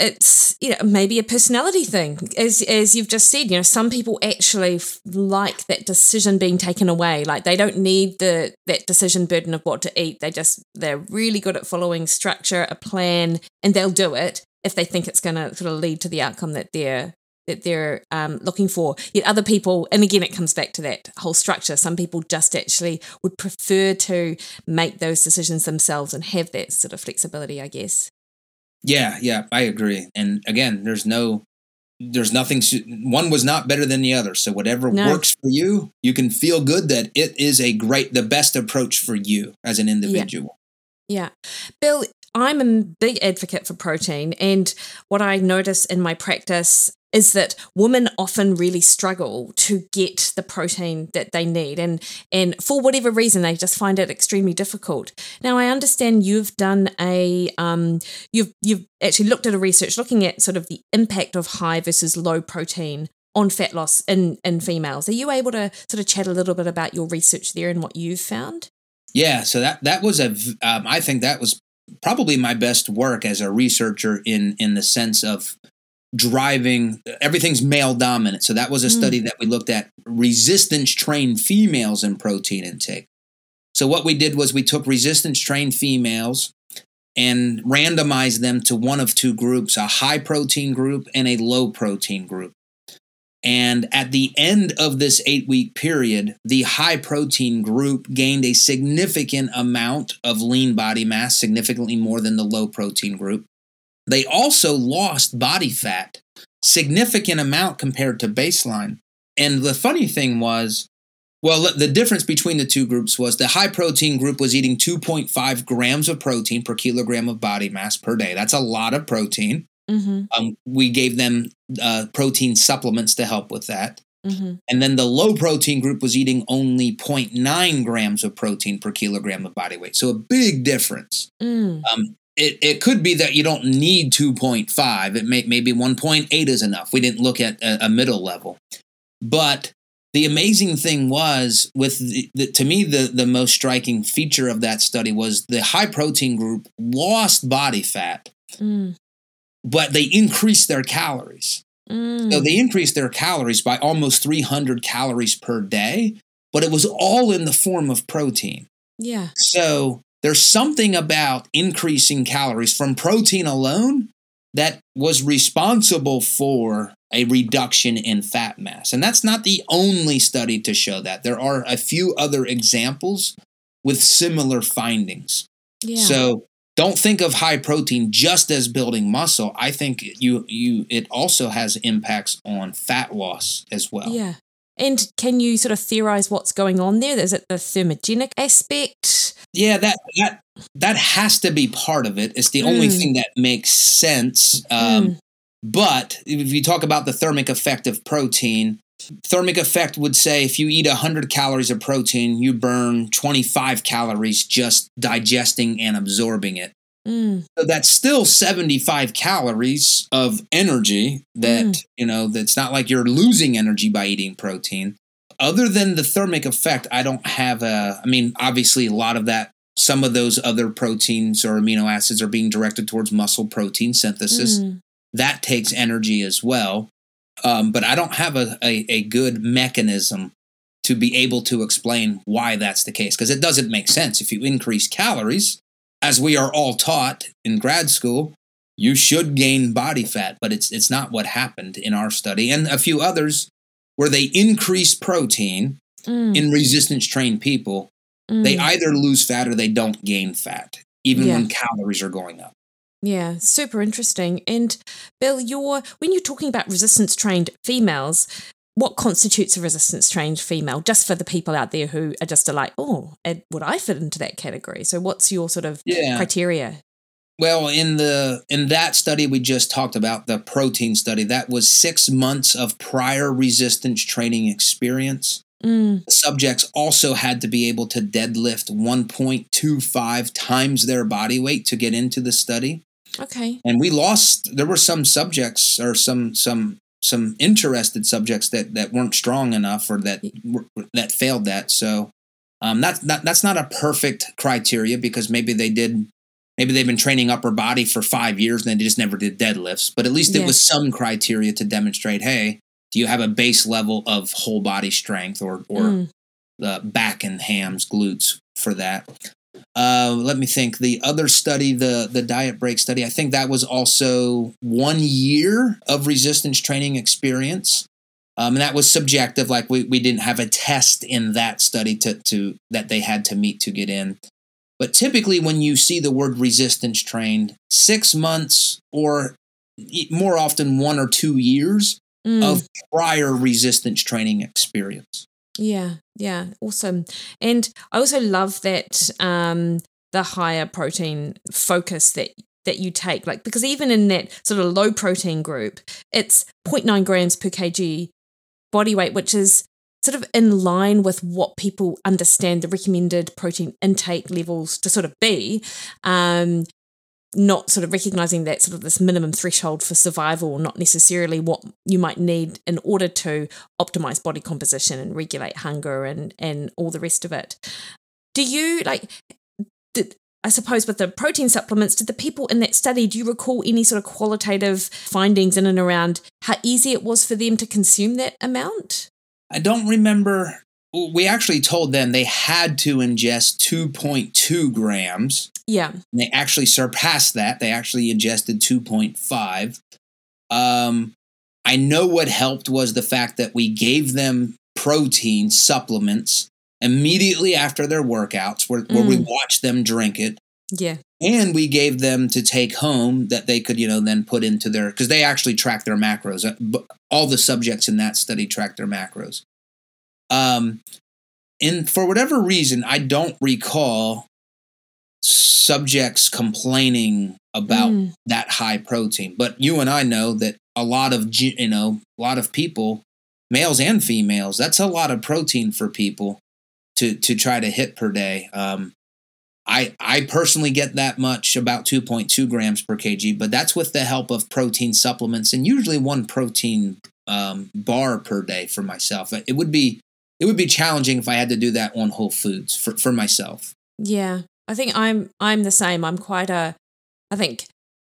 it's you know maybe a personality thing. As as you've just said you know some people actually f- like that decision being taken away. Like they don't need the that decision burden of what to eat. They just they're really good at following structure a plan and they'll do it if they think it's going to sort of lead to the outcome that they're that they're um, looking for. Yet other people and again it comes back to that whole structure. Some people just actually would prefer to make those decisions themselves and have that sort of flexibility i guess yeah, yeah, I agree. And again, there's no there's nothing one was not better than the other. So whatever no. works for you, you can feel good that it is a great the best approach for you as an individual. Yeah. yeah. Bill, I'm a big advocate for protein and what I notice in my practice is that women often really struggle to get the protein that they need and and for whatever reason they just find it extremely difficult. Now i understand you've done a um, you've you've actually looked at a research looking at sort of the impact of high versus low protein on fat loss in in females. Are you able to sort of chat a little bit about your research there and what you've found? Yeah so that that was a um, I think that was probably my best work as a researcher in in the sense of driving everything's male dominant. So that was a mm. study that we looked at resistance trained females in protein intake. So what we did was we took resistance trained females and randomized them to one of two groups, a high protein group and a low protein group. And at the end of this eight week period, the high protein group gained a significant amount of lean body mass, significantly more than the low protein group. They also lost body fat, significant amount compared to baseline. And the funny thing was, Well, the difference between the two groups was the high protein group was eating 2.5 grams of protein per kilogram of body mass per day. That's a lot of protein. Mm-hmm. Um, we gave them uh, protein supplements to help with that. Mm-hmm. And then the low protein group was eating only 0.9 grams of protein per kilogram of body weight. So a big difference. Mm. Um, it, it could be that you don't need 2.5. It may maybe 1.8 is enough. We didn't look at a, a middle level. But the amazing thing was with the, the, to me the the most striking feature of that study was the high protein group lost body fat, Mm. but they increased their calories. Mm. So they increased their calories by almost 300 calories per day, but it was all in the form of protein. yeah. So there's something about increasing calories from protein alone that was responsible for a reduction in fat mass. And that's not the only study to show that. There are a few other examples with similar findings. Yeah. So don't think of high protein just as building muscle. I think you you it also has impacts on fat loss as well. Yeah. And can you sort of theorize what's going on there? Is it the thermogenic aspect? Yeah, that that that has to be part of it. It's the only Mm. thing that makes sense. Um, Mm. But if you talk about the thermic effect of protein, thermic effect would say if you eat 100 calories of protein, you burn 25 calories just digesting and absorbing it. Mm. So that's still 75 calories of energy that, Mm. you know, that's not like you're losing energy by eating protein. Other than the thermic effect, I don't have a, I mean, obviously a lot of that, some of those other proteins or amino acids are being directed towards muscle protein synthesis. Mm. That takes energy as well. Um, but I don't have a, a, a good mechanism to be able to explain why that's the case because it doesn't make sense. If you increase calories, as we are all taught in grad school, you should gain body fat, but it's it's not what happened in our study and a few others where they increase protein Mm. in resistance trained people. They Mm. either lose fat or they don't gain fat, even Yeah. when calories are going up. Yeah, super interesting. And Bill, you're when you're talking about resistance trained females, what constitutes a resistance trained female? Just for the people out there who are just like, oh, would I fit into that category? So, what's your sort of Yeah. criteria? Well, in the in that study we just talked about, the protein study, that was six months of prior resistance training experience. Mm, subjects also had to be able to deadlift 1.25 times their body weight to get into the study. okay. And we lost there were some subjects or some some some interested subjects that that weren't strong enough or that that failed that. So um, that's not that's not a perfect criteria because maybe they did maybe they've been training upper body for five years and they just never did deadlifts. But at least Yeah. it was some criteria to demonstrate, hey, do you have a base level of whole body strength or or Mm, the back and hams, glutes for that. Uh, let me think. The other study, the the diet break study, I think that was also one year of resistance training experience. Um, and that was subjective. Like we, we didn't have a test in that study to, to that they had to meet to get in. But typically, when you see the word resistance trained, six months or more often one or two years mm. of prior resistance training experience. Yeah, yeah, awesome. And I also love that um, the higher protein focus that that you take, like because even in that sort of low protein group, it's 0.9 grams per kg body weight, which is sort of in line with what people understand the recommended protein intake levels to sort of be. Um, not sort of recognizing that sort of this minimum threshold for survival, not necessarily what you might need in order to optimize body composition and regulate hunger and and all the rest of it. Do you like? Did, I suppose with the protein supplements, did the people in that study, do you recall any sort of qualitative findings in and around how easy it was for them to consume that amount? I don't remember. We actually told them they had to ingest 2.2 grams. Yeah. And they actually surpassed that. They actually ingested 2.5. Um, I know what helped was the fact that we gave them protein supplements immediately after their workouts, where, where we Mm. watched them drink it. Yeah. And we gave them to take home that they could, you know, then put into their because they actually track their macros. Uh, All the subjects in that study track their macros. Um, in for whatever reason, I don't recall subjects complaining about Mm. that high protein. But you and I know that a lot of you know a lot of people, males and females, that's a lot of protein for people to to try to hit per day. Um, I I personally get that much, about two point two grams per kg, but that's with the help of protein supplements and usually one protein um, bar per day for myself. It would be it would be challenging if I had to do that on Whole Foods for for myself. Yeah, I think I'm I'm the same. I'm quite a. I think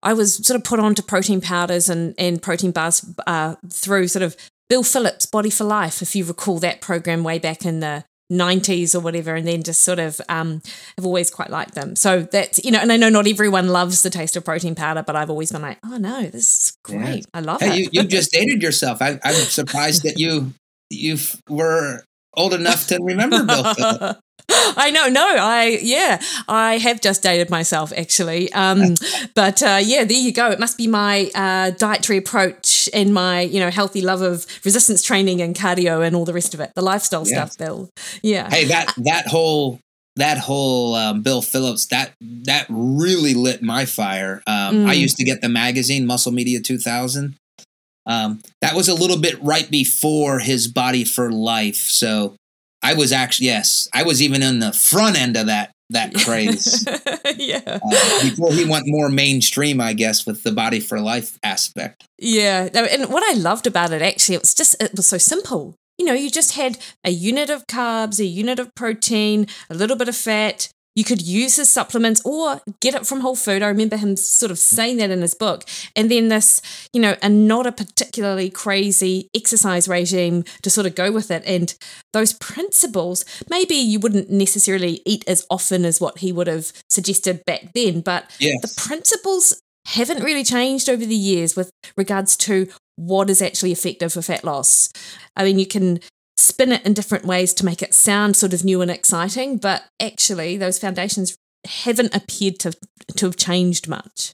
I was sort of put onto protein powders and and protein bars uh, through sort of Bill Phillips Body for Life, if you recall that program way back in the 90s or whatever, and then just sort of um, I've always quite liked them. So that's you know, and I know not everyone loves the taste of protein powder, but I've always been like, oh no, this is great. I love Hey, it. you, you just dated yourself. I, I'm surprised that you you were old enough to remember Phillips. I know, no, I yeah, I have just dated myself actually, um, but uh, yeah, there you go. It must be my uh, dietary approach and my you know healthy love of resistance training and cardio and all the rest of it, the lifestyle stuff, Bill. Yeah, Hey, that that whole that whole um, Bill Phillips that that really lit my fire. Um, I Mm. used to get the magazine Muscle Media 2000. Um, that was a little bit right before his Body for Life, so I was actually yes, I was even in the front end of that that craze yeah, uh, before he went more mainstream, I guess, with the Body for Life aspect. yeah. And what I loved about it actually, it was just it was so simple. You know, you just had a unit of carbs, a unit of protein, a little bit of fat. You could use his supplements or get it from Whole Food. I remember him sort of saying that in his book. And then this, you know, and not a particularly crazy exercise regime to sort of go with it. And those principles, maybe you wouldn't necessarily eat as often as what he would have suggested back then, but Yes. the principles haven't really changed over the years with regards to what is actually effective for fat loss. I mean, you can spin it in different ways to make it sound sort of new and exciting, but actually, those foundations haven't appeared to, to have changed much.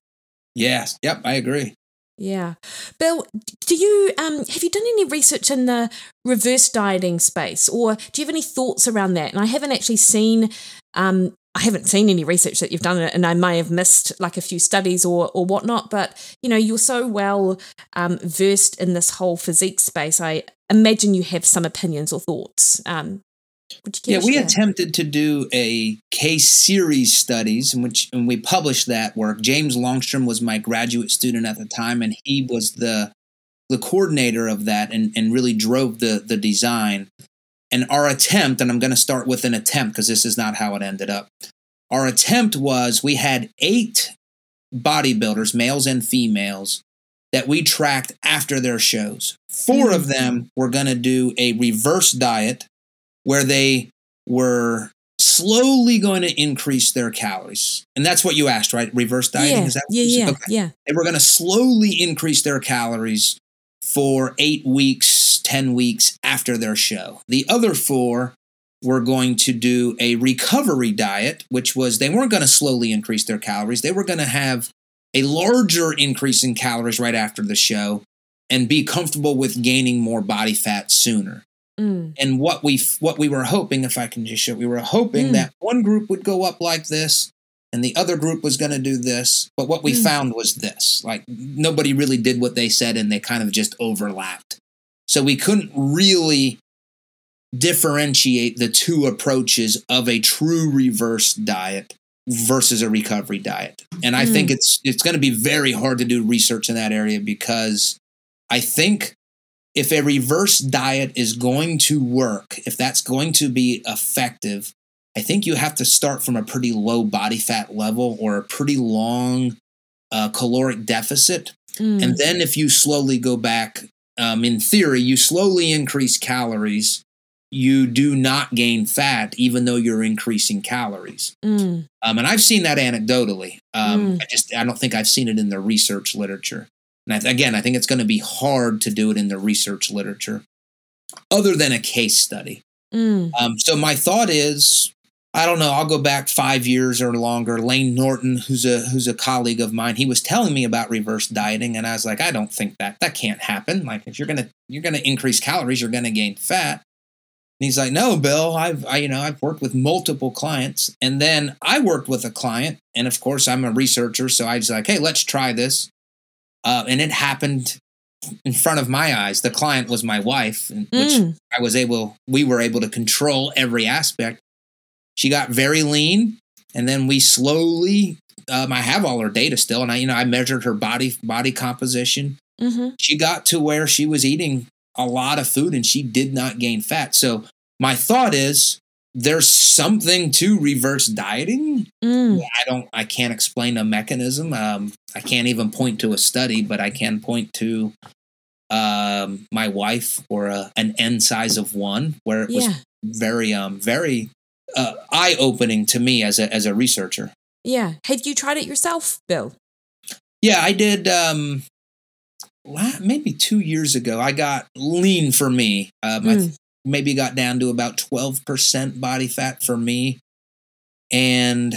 Yes. Yep. I agree. Yeah, Bill, do you um have you done any research in the reverse dieting space, or do you have any thoughts around that? And I haven't actually seen um I haven't seen any research that you've done it, and I may have missed like a few studies or or whatnot. But you know, you're so well um, versed in this whole physique space. I imagine you have some opinions or thoughts. Um, would you care Yeah, we share? attempted to do a case series studies in which and we published that work. James Longstrom was my graduate student at the time, and he was the the coordinator of that and, and really drove the the design. And our attempt, and I'm going to start with an attempt because this is not how it ended up. Our attempt was we had eight bodybuilders, males and females, that we tracked after their shows. Four of hmm. them were going to do a reverse diet where they were slowly going to increase their calories. And that's what you asked, right? Reverse dieting? yeah, Is that what yeah, you said? yeah, Okay. yeah. They were going to slowly increase their calories for eight weeks, 10 weeks after their show. The other four were going to do a recovery diet, which was they weren't going to slowly increase their calories. They were going to have a larger increase in calories right after the show and be comfortable with gaining more body fat sooner Mm, and what we what we were hoping if i can just show we were hoping Mm. that one group would go up like this and the other group was going to do this but what we Mm. found was this like nobody really did what they said and they kind of just overlapped so we couldn't really differentiate the two approaches of a true reverse diet versus a recovery diet and i Mm. think it's it's going to be very hard to do research in that area because i think if a reverse diet is going to work, if that's going to be effective, I think you have to start from a pretty low body fat level or a pretty long uh, caloric deficit. mm, And then if you slowly go back, um, in theory, you slowly increase calories, you do not gain fat, even though you're increasing calories. mm, Um, and I've seen that anecdotally. Um, Mm. I just I don't think I've seen it in the research literature. And I, again, I think it's going to be hard to do it in the research literature, other than a case study. mm, Um, so my thought is, I don't know. I'll go back five years or longer. Lane Norton, who's a who's a colleague of mine, he was telling me about reverse dieting, and I was like, I don't think that that can't happen. Like if you're gonna you're gonna increase calories, you're gonna gain fat. He's like, "No, Bill, I've I, you know I've worked with multiple clients, and then I worked with a client, and of course I'm a researcher, so I was like, hey, let's try this, uh, and it happened in front of my eyes. The client was my wife, which Mm. I was able, we were able to control every aspect. She got very lean, and then we slowly. Um, I have all her data still, and I, you know, I measured her body body composition. Mm-hmm. She got to where she was eating a lot of food, and she did not gain fat. So my thought is, there's something to reverse dieting. Mm. I don't, I can't explain a mechanism. Um, I can't even point to a study, but I can point to um, my wife or a, an N size of one, where it was very, um, very uh, eye opening to me as a as a researcher. Yeah. Have you tried it yourself, Bill? Yeah, I did. Um, maybe two years ago, I got lean for me. Um, I Mm. th- maybe got down to about twelve percent body fat for me, and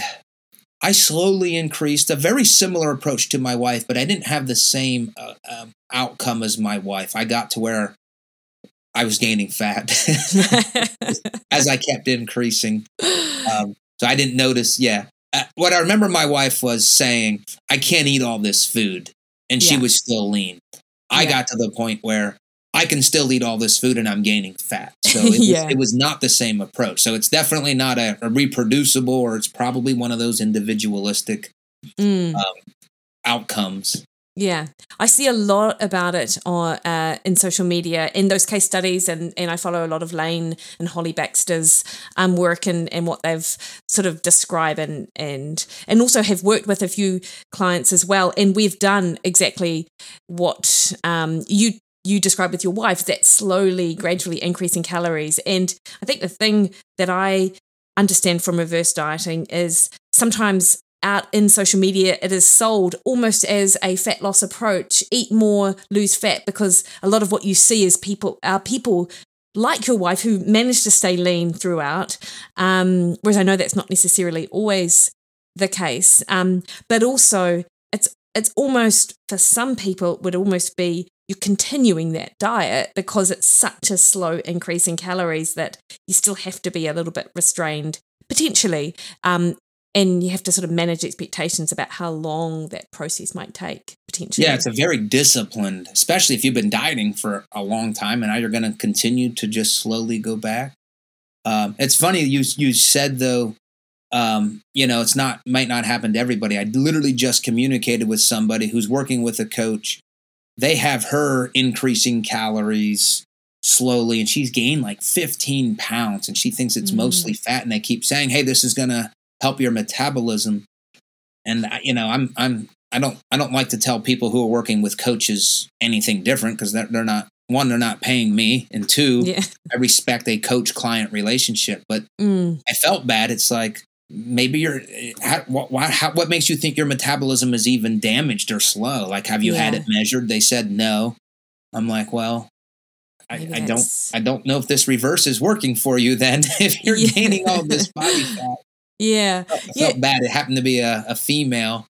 I slowly increased a very similar approach to my wife, but I didn't have the same uh, um, outcome as my wife. I got to where I was gaining fat as I kept increasing. Um, so I didn't notice. Yeah, uh, what I remember my wife was saying, "I can't eat all this food," and she Yeah. was still lean. I Yeah. got to the point where I can still eat all this food and I'm gaining fat. So it, Yeah. was, it was not the same approach. So it's definitely not a, a reproducible, or it's probably one of those individualistic Mm. outcomes. Yeah, I see a lot about it on uh, in social media in those case studies, and and I follow a lot of Lane and Holly Baxter's um, work and and what they've sort of described and and and also have worked with a few clients as well, and we've done exactly what um, you you described with your wife that slowly, gradually increasing calories, and I think the thing that I understand from reverse dieting is sometimes out in social media it is sold almost as a fat loss approach. Eat more lose fat because a lot of what you see is people are people like your wife who managed to stay lean throughout um, whereas i know that's not necessarily always the case. Um, but also it's it's almost for some people it would almost be you're continuing that diet because it's such a slow increase in calories that you still have to be a little bit restrained potentially. Um, and you have to sort of manage expectations about how long that process might take potentially. Yeah, it's a very disciplined, especially if you've been dieting for a long time and now you're going to continue to just slowly go back. Um, it's funny you you said though, um, you know, it's not might not happen to everybody. I literally just communicated with somebody who's working with a coach. They have her increasing calories slowly, and she's gained like 15 pounds, and she thinks it's Mm. mostly fat. And they keep saying, "Hey, this is going to help your metabolism." And I- you know, I'm I'm I don't I don't like to tell people who are working with coaches anything different because they're, they're not one they're not paying me and two yeah. I respect a coach client relationship but Mm, I felt bad. It's like maybe you're how, what why, how, what makes you think your metabolism is even damaged or slow? Like have you had it measured? They said no. I'm like well I, I don't I don't know if this reverse is working for you then if you're Yeah. gaining all this body fat yeah. I felt Yeah. bad. It happened to be a, a female.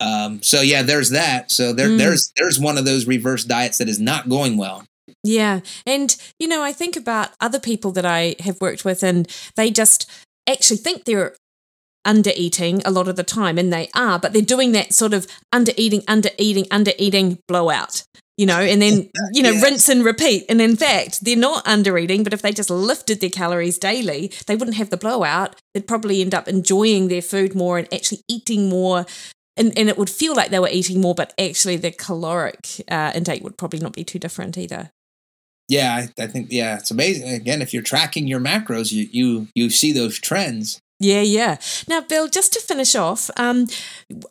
Um, so yeah, there's that. So there, Mm. there's there's one of those reverse diets that is not going well. Yeah. And, you know, I think about other people that I have worked with and they just actually think they're under eating a lot of the time and they are, but they're doing that sort of under eating, under eating, under eating blowout. You know, and then, you know, Yeah. rinse and repeat. And in fact, they're not under eating, but if they just lifted their calories daily, they wouldn't have the blowout. They'd probably end up enjoying their food more and actually eating more and, and it would feel like they were eating more, but actually the caloric uh, intake would probably not be too different either. Yeah, I, I think yeah, it's amazing. Again, if you're tracking your macros, you you you see those trends. Yeah, yeah. Now, Bill, just to finish off, um,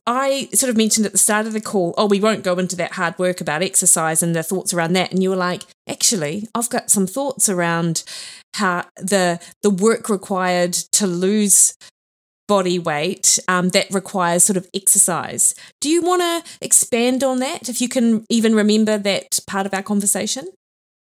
I sort of mentioned at the start of the call, oh, we won't go into that hard work about exercise and the thoughts around that. And you were like, actually, I've got some thoughts around how the the work required to lose body weight um, that requires sort of exercise. Do you want to expand on that? If you can even remember that part of our conversation?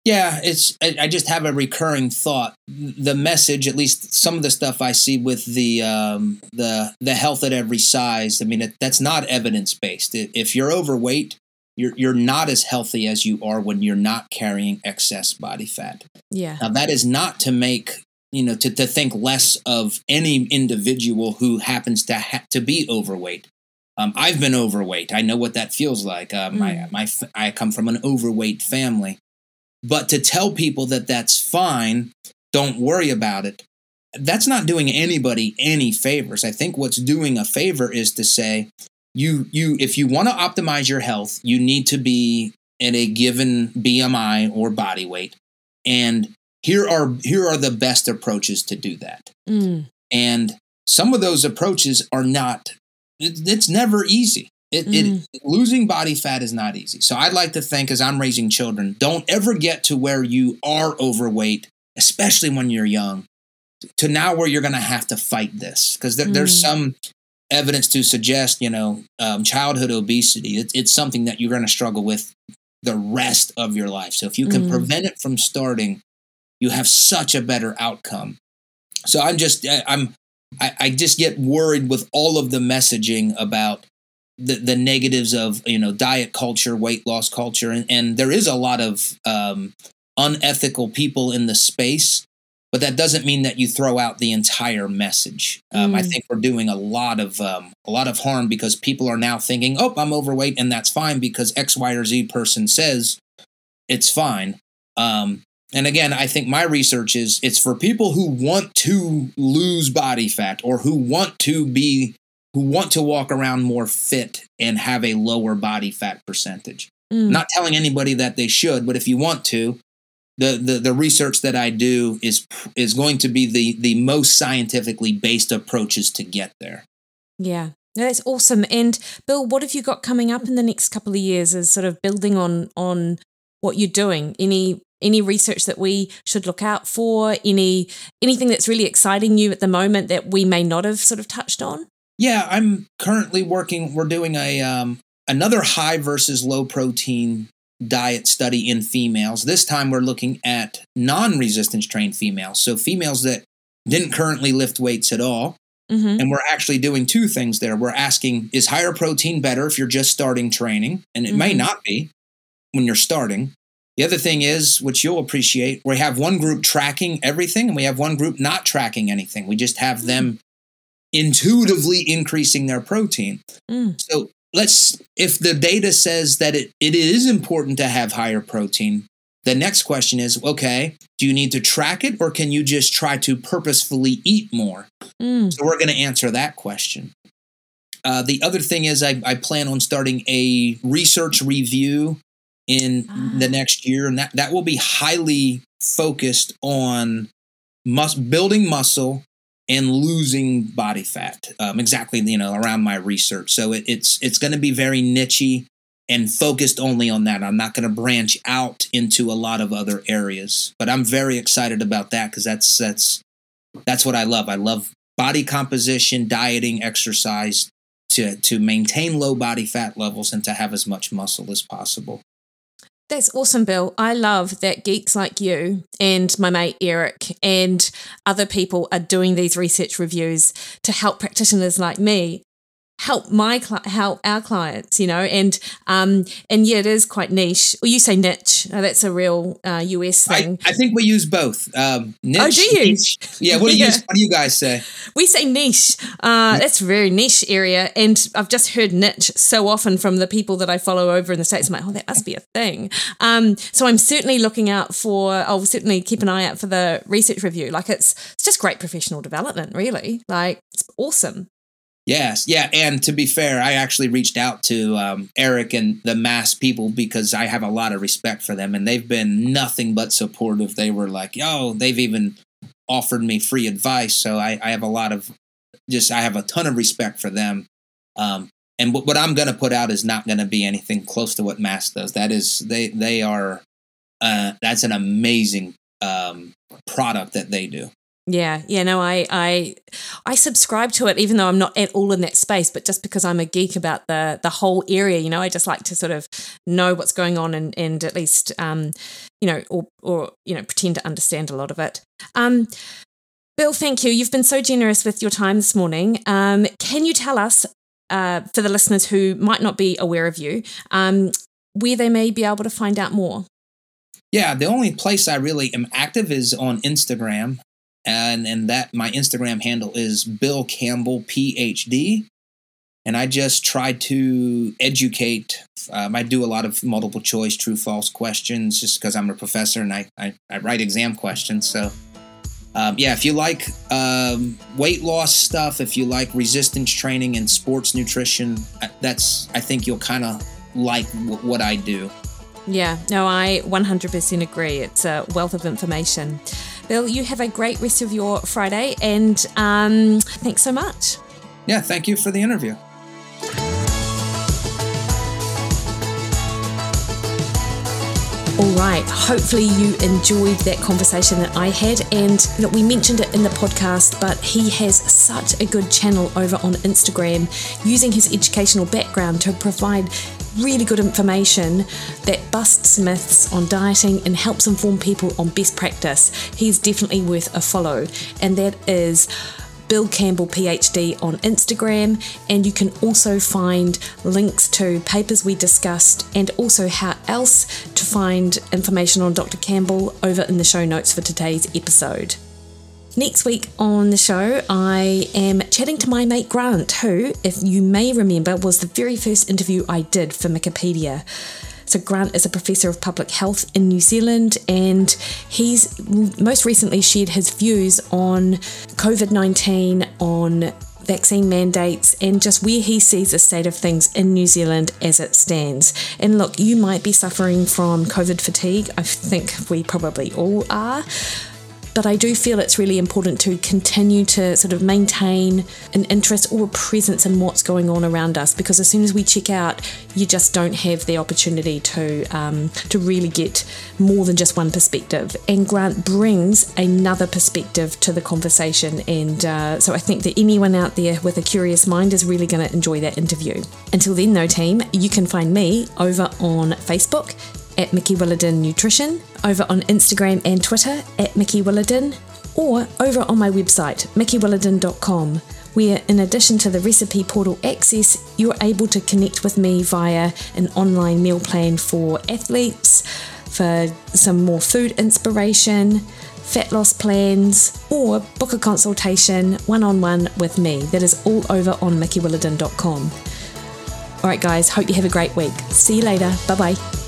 Yeah, it's I, I just have a recurring thought. The message, at least some of the stuff I see with the um, the the health at every size. I mean, it, that's not evidence based. If you're overweight, you're you're not as healthy as you are when you're not carrying excess body fat. Yeah. Now that is not to make you know to, to think less of any individual who happens to ha- to be overweight. Um, I've been overweight. I know what that feels like. Uh, mm. My my I come from an overweight family, but to tell people that that's fine, don't worry about it. That's not doing anybody any favors. I think what's doing a favor is to say, you you if you want to optimize your health, you need to be at a given BMI or body weight. And here are here are the best approaches to do that. Mm. And some of those approaches are not it, it's never easy. It, mm. it, losing body fat is not easy. So I'd like to think as I'm raising children, don't ever get to where you are overweight, especially when you're young, to now where you're going to have to fight this because there, mm. there's some evidence to suggest, you know, um, childhood obesity, it, it's something that you're going to struggle with the rest of your life. So if you can mm. prevent it from starting, you have such a better outcome. So I'm just, I'm, I, I just get worried with all of the messaging about the, the negatives of, you know, diet culture, weight loss culture. And, and there is a lot of um, unethical people in the space but that doesn't mean that you throw out the entire message. Um, mm. I think we're doing a lot of um, a lot of harm because people are now thinking, "Oh, I'm overweight, and that's fine because X, Y, or Z person says it's fine." Um, and again, I think my research is it's for people who want to lose body fat or who want to be who want to walk around more fit and have a lower body fat percentage. Mm. Not telling anybody that they should, but if you want to, the, the the research that I do is is going to be the the most scientifically based approaches to get there. Yeah. That's awesome. And Bill, what have you got coming up in the next couple of years as sort of building on on what you're doing? Any any research that we should look out for? Any anything that's really exciting you at the moment that we may not have sort of touched on? Yeah, I'm currently working. We're doing a um, another high versus low protein diet study in females. This time we're looking at non resistance trained females. So, females that didn't currently lift weights at all. Mm-hmm. And we're actually doing two things there. We're asking, is higher protein better if you're just starting training? And it mm-hmm. may not be when you're starting. The other thing is, which you'll appreciate, we have one group tracking everything and we have one group not tracking anything. We just have them intuitively increasing their protein. Mm. So let's if the data says that it, it is important to have higher protein the next question is okay do you need to track it or can you just try to purposefully eat more mm. so we're going to answer that question uh, the other thing is I, I, plan on starting a research review in ah. the next year and that, that will be highly focused on mus- building muscle and losing body fat. Um, exactly, you know, around my research. So it, it's it's going to be very nichey and focused only on that. I'm not going to branch out into a lot of other areas, but I'm very excited about that because that's that's that's what I love. I love body composition, dieting, exercise to to maintain low body fat levels and to have as much muscle as possible. That's awesome, Bill. I love that geeks like you and my mate Eric and other people are doing these research reviews to help practitioners like me help my help our clients you know and um and yeah it is quite niche. Well you say niche. Oh, that's a real uh, us thing I, I, think we use both. Um niche, oh do you? niche. yeah what do you yeah. what do you guys say? We say niche. Uh that's a very niche area and i've just heard niche so often from the people that i follow over in the states. I'm like oh that must be a thing. Um so i'm certainly looking out for i'll certainly keep an eye out for the research review. Like it's it's just great professional development really. Like it's awesome Yes, yeah, and to be fair, I actually reached out to um, Eric and the Mass people because I have a lot of respect for them, and they've been nothing but supportive. They were like, "Yo," they've even offered me free advice, so I, I have a lot of just I have a ton of respect for them. Um, and what, what I'm going to put out is not going to be anything close to what Mass does. That is, they they are uh, that's an amazing um, product that they do. Yeah, yeah, no, I, I, I subscribe to it, even though I'm not at all in that space. But just because I'm a geek about the the whole area, you know, I just like to sort of know what's going on and and at least, um, you know, or or you know, pretend to understand a lot of it. Um, Bill, thank you. You've been so generous with your time this morning. Um, can you tell us, uh, for the listeners who might not be aware of you, um, where they may be able to find out more? Yeah, the only place I really am active is on Instagram. And, and that my Instagram handle is Bill Campbell PhD. And I just try to educate. Um, I do a lot of multiple choice, true false questions just because I'm a professor and I, I, I write exam questions. So um, yeah, if you like um, weight loss stuff, if you like resistance training and sports nutrition, uh, that's I think you'll kind of like w- what I do. Yeah, no, I 100% agree. It's a wealth of information. Bill, you have a great rest of your Friday, and um, thanks so much. Yeah, thank you for the interview. All right, hopefully you enjoyed that conversation that I had. And that we mentioned it in the podcast, but he has such a good channel over on Instagram using his educational background to provide really good information that busts myths on dieting and helps inform people on best practice. He's definitely worth a follow. And that is Bill Campbell PhD on Instagram, and you can also find links to papers we discussed and also how else to find information on Dr. Campbell over in the show notes for today's episode. Next week on the show, I am chatting to my mate Grant, who, if you may remember, was the very first interview I did for Mikkipedia. So, Grant is a professor of public health in New Zealand, and he's most recently shared his views on COVID 19, on vaccine mandates, and just where he sees the state of things in New Zealand as it stands. And look, you might be suffering from COVID fatigue. I think we probably all are but I do feel it's really important to continue to sort of maintain an interest or a presence in what's going on around us because as soon as we check out, you just don't have the opportunity to um, to really get more than just one perspective. And Grant brings another perspective to the conversation, and uh, so I think that anyone out there with a curious mind is really going to enjoy that interview. Until then, though, team, you can find me over on Facebook at Mikki Williden Nutrition, over on Instagram and Twitter at Mikki Williden, or over on my website, mikkiwilliden.com, where in addition to the recipe portal access, you're able to connect with me via an online meal plan for athletes, for some more food inspiration, fat loss plans, or book a consultation one on one with me. That is all over on mikkiwilliden.com. All right, guys, hope you have a great week. See you later. Bye bye.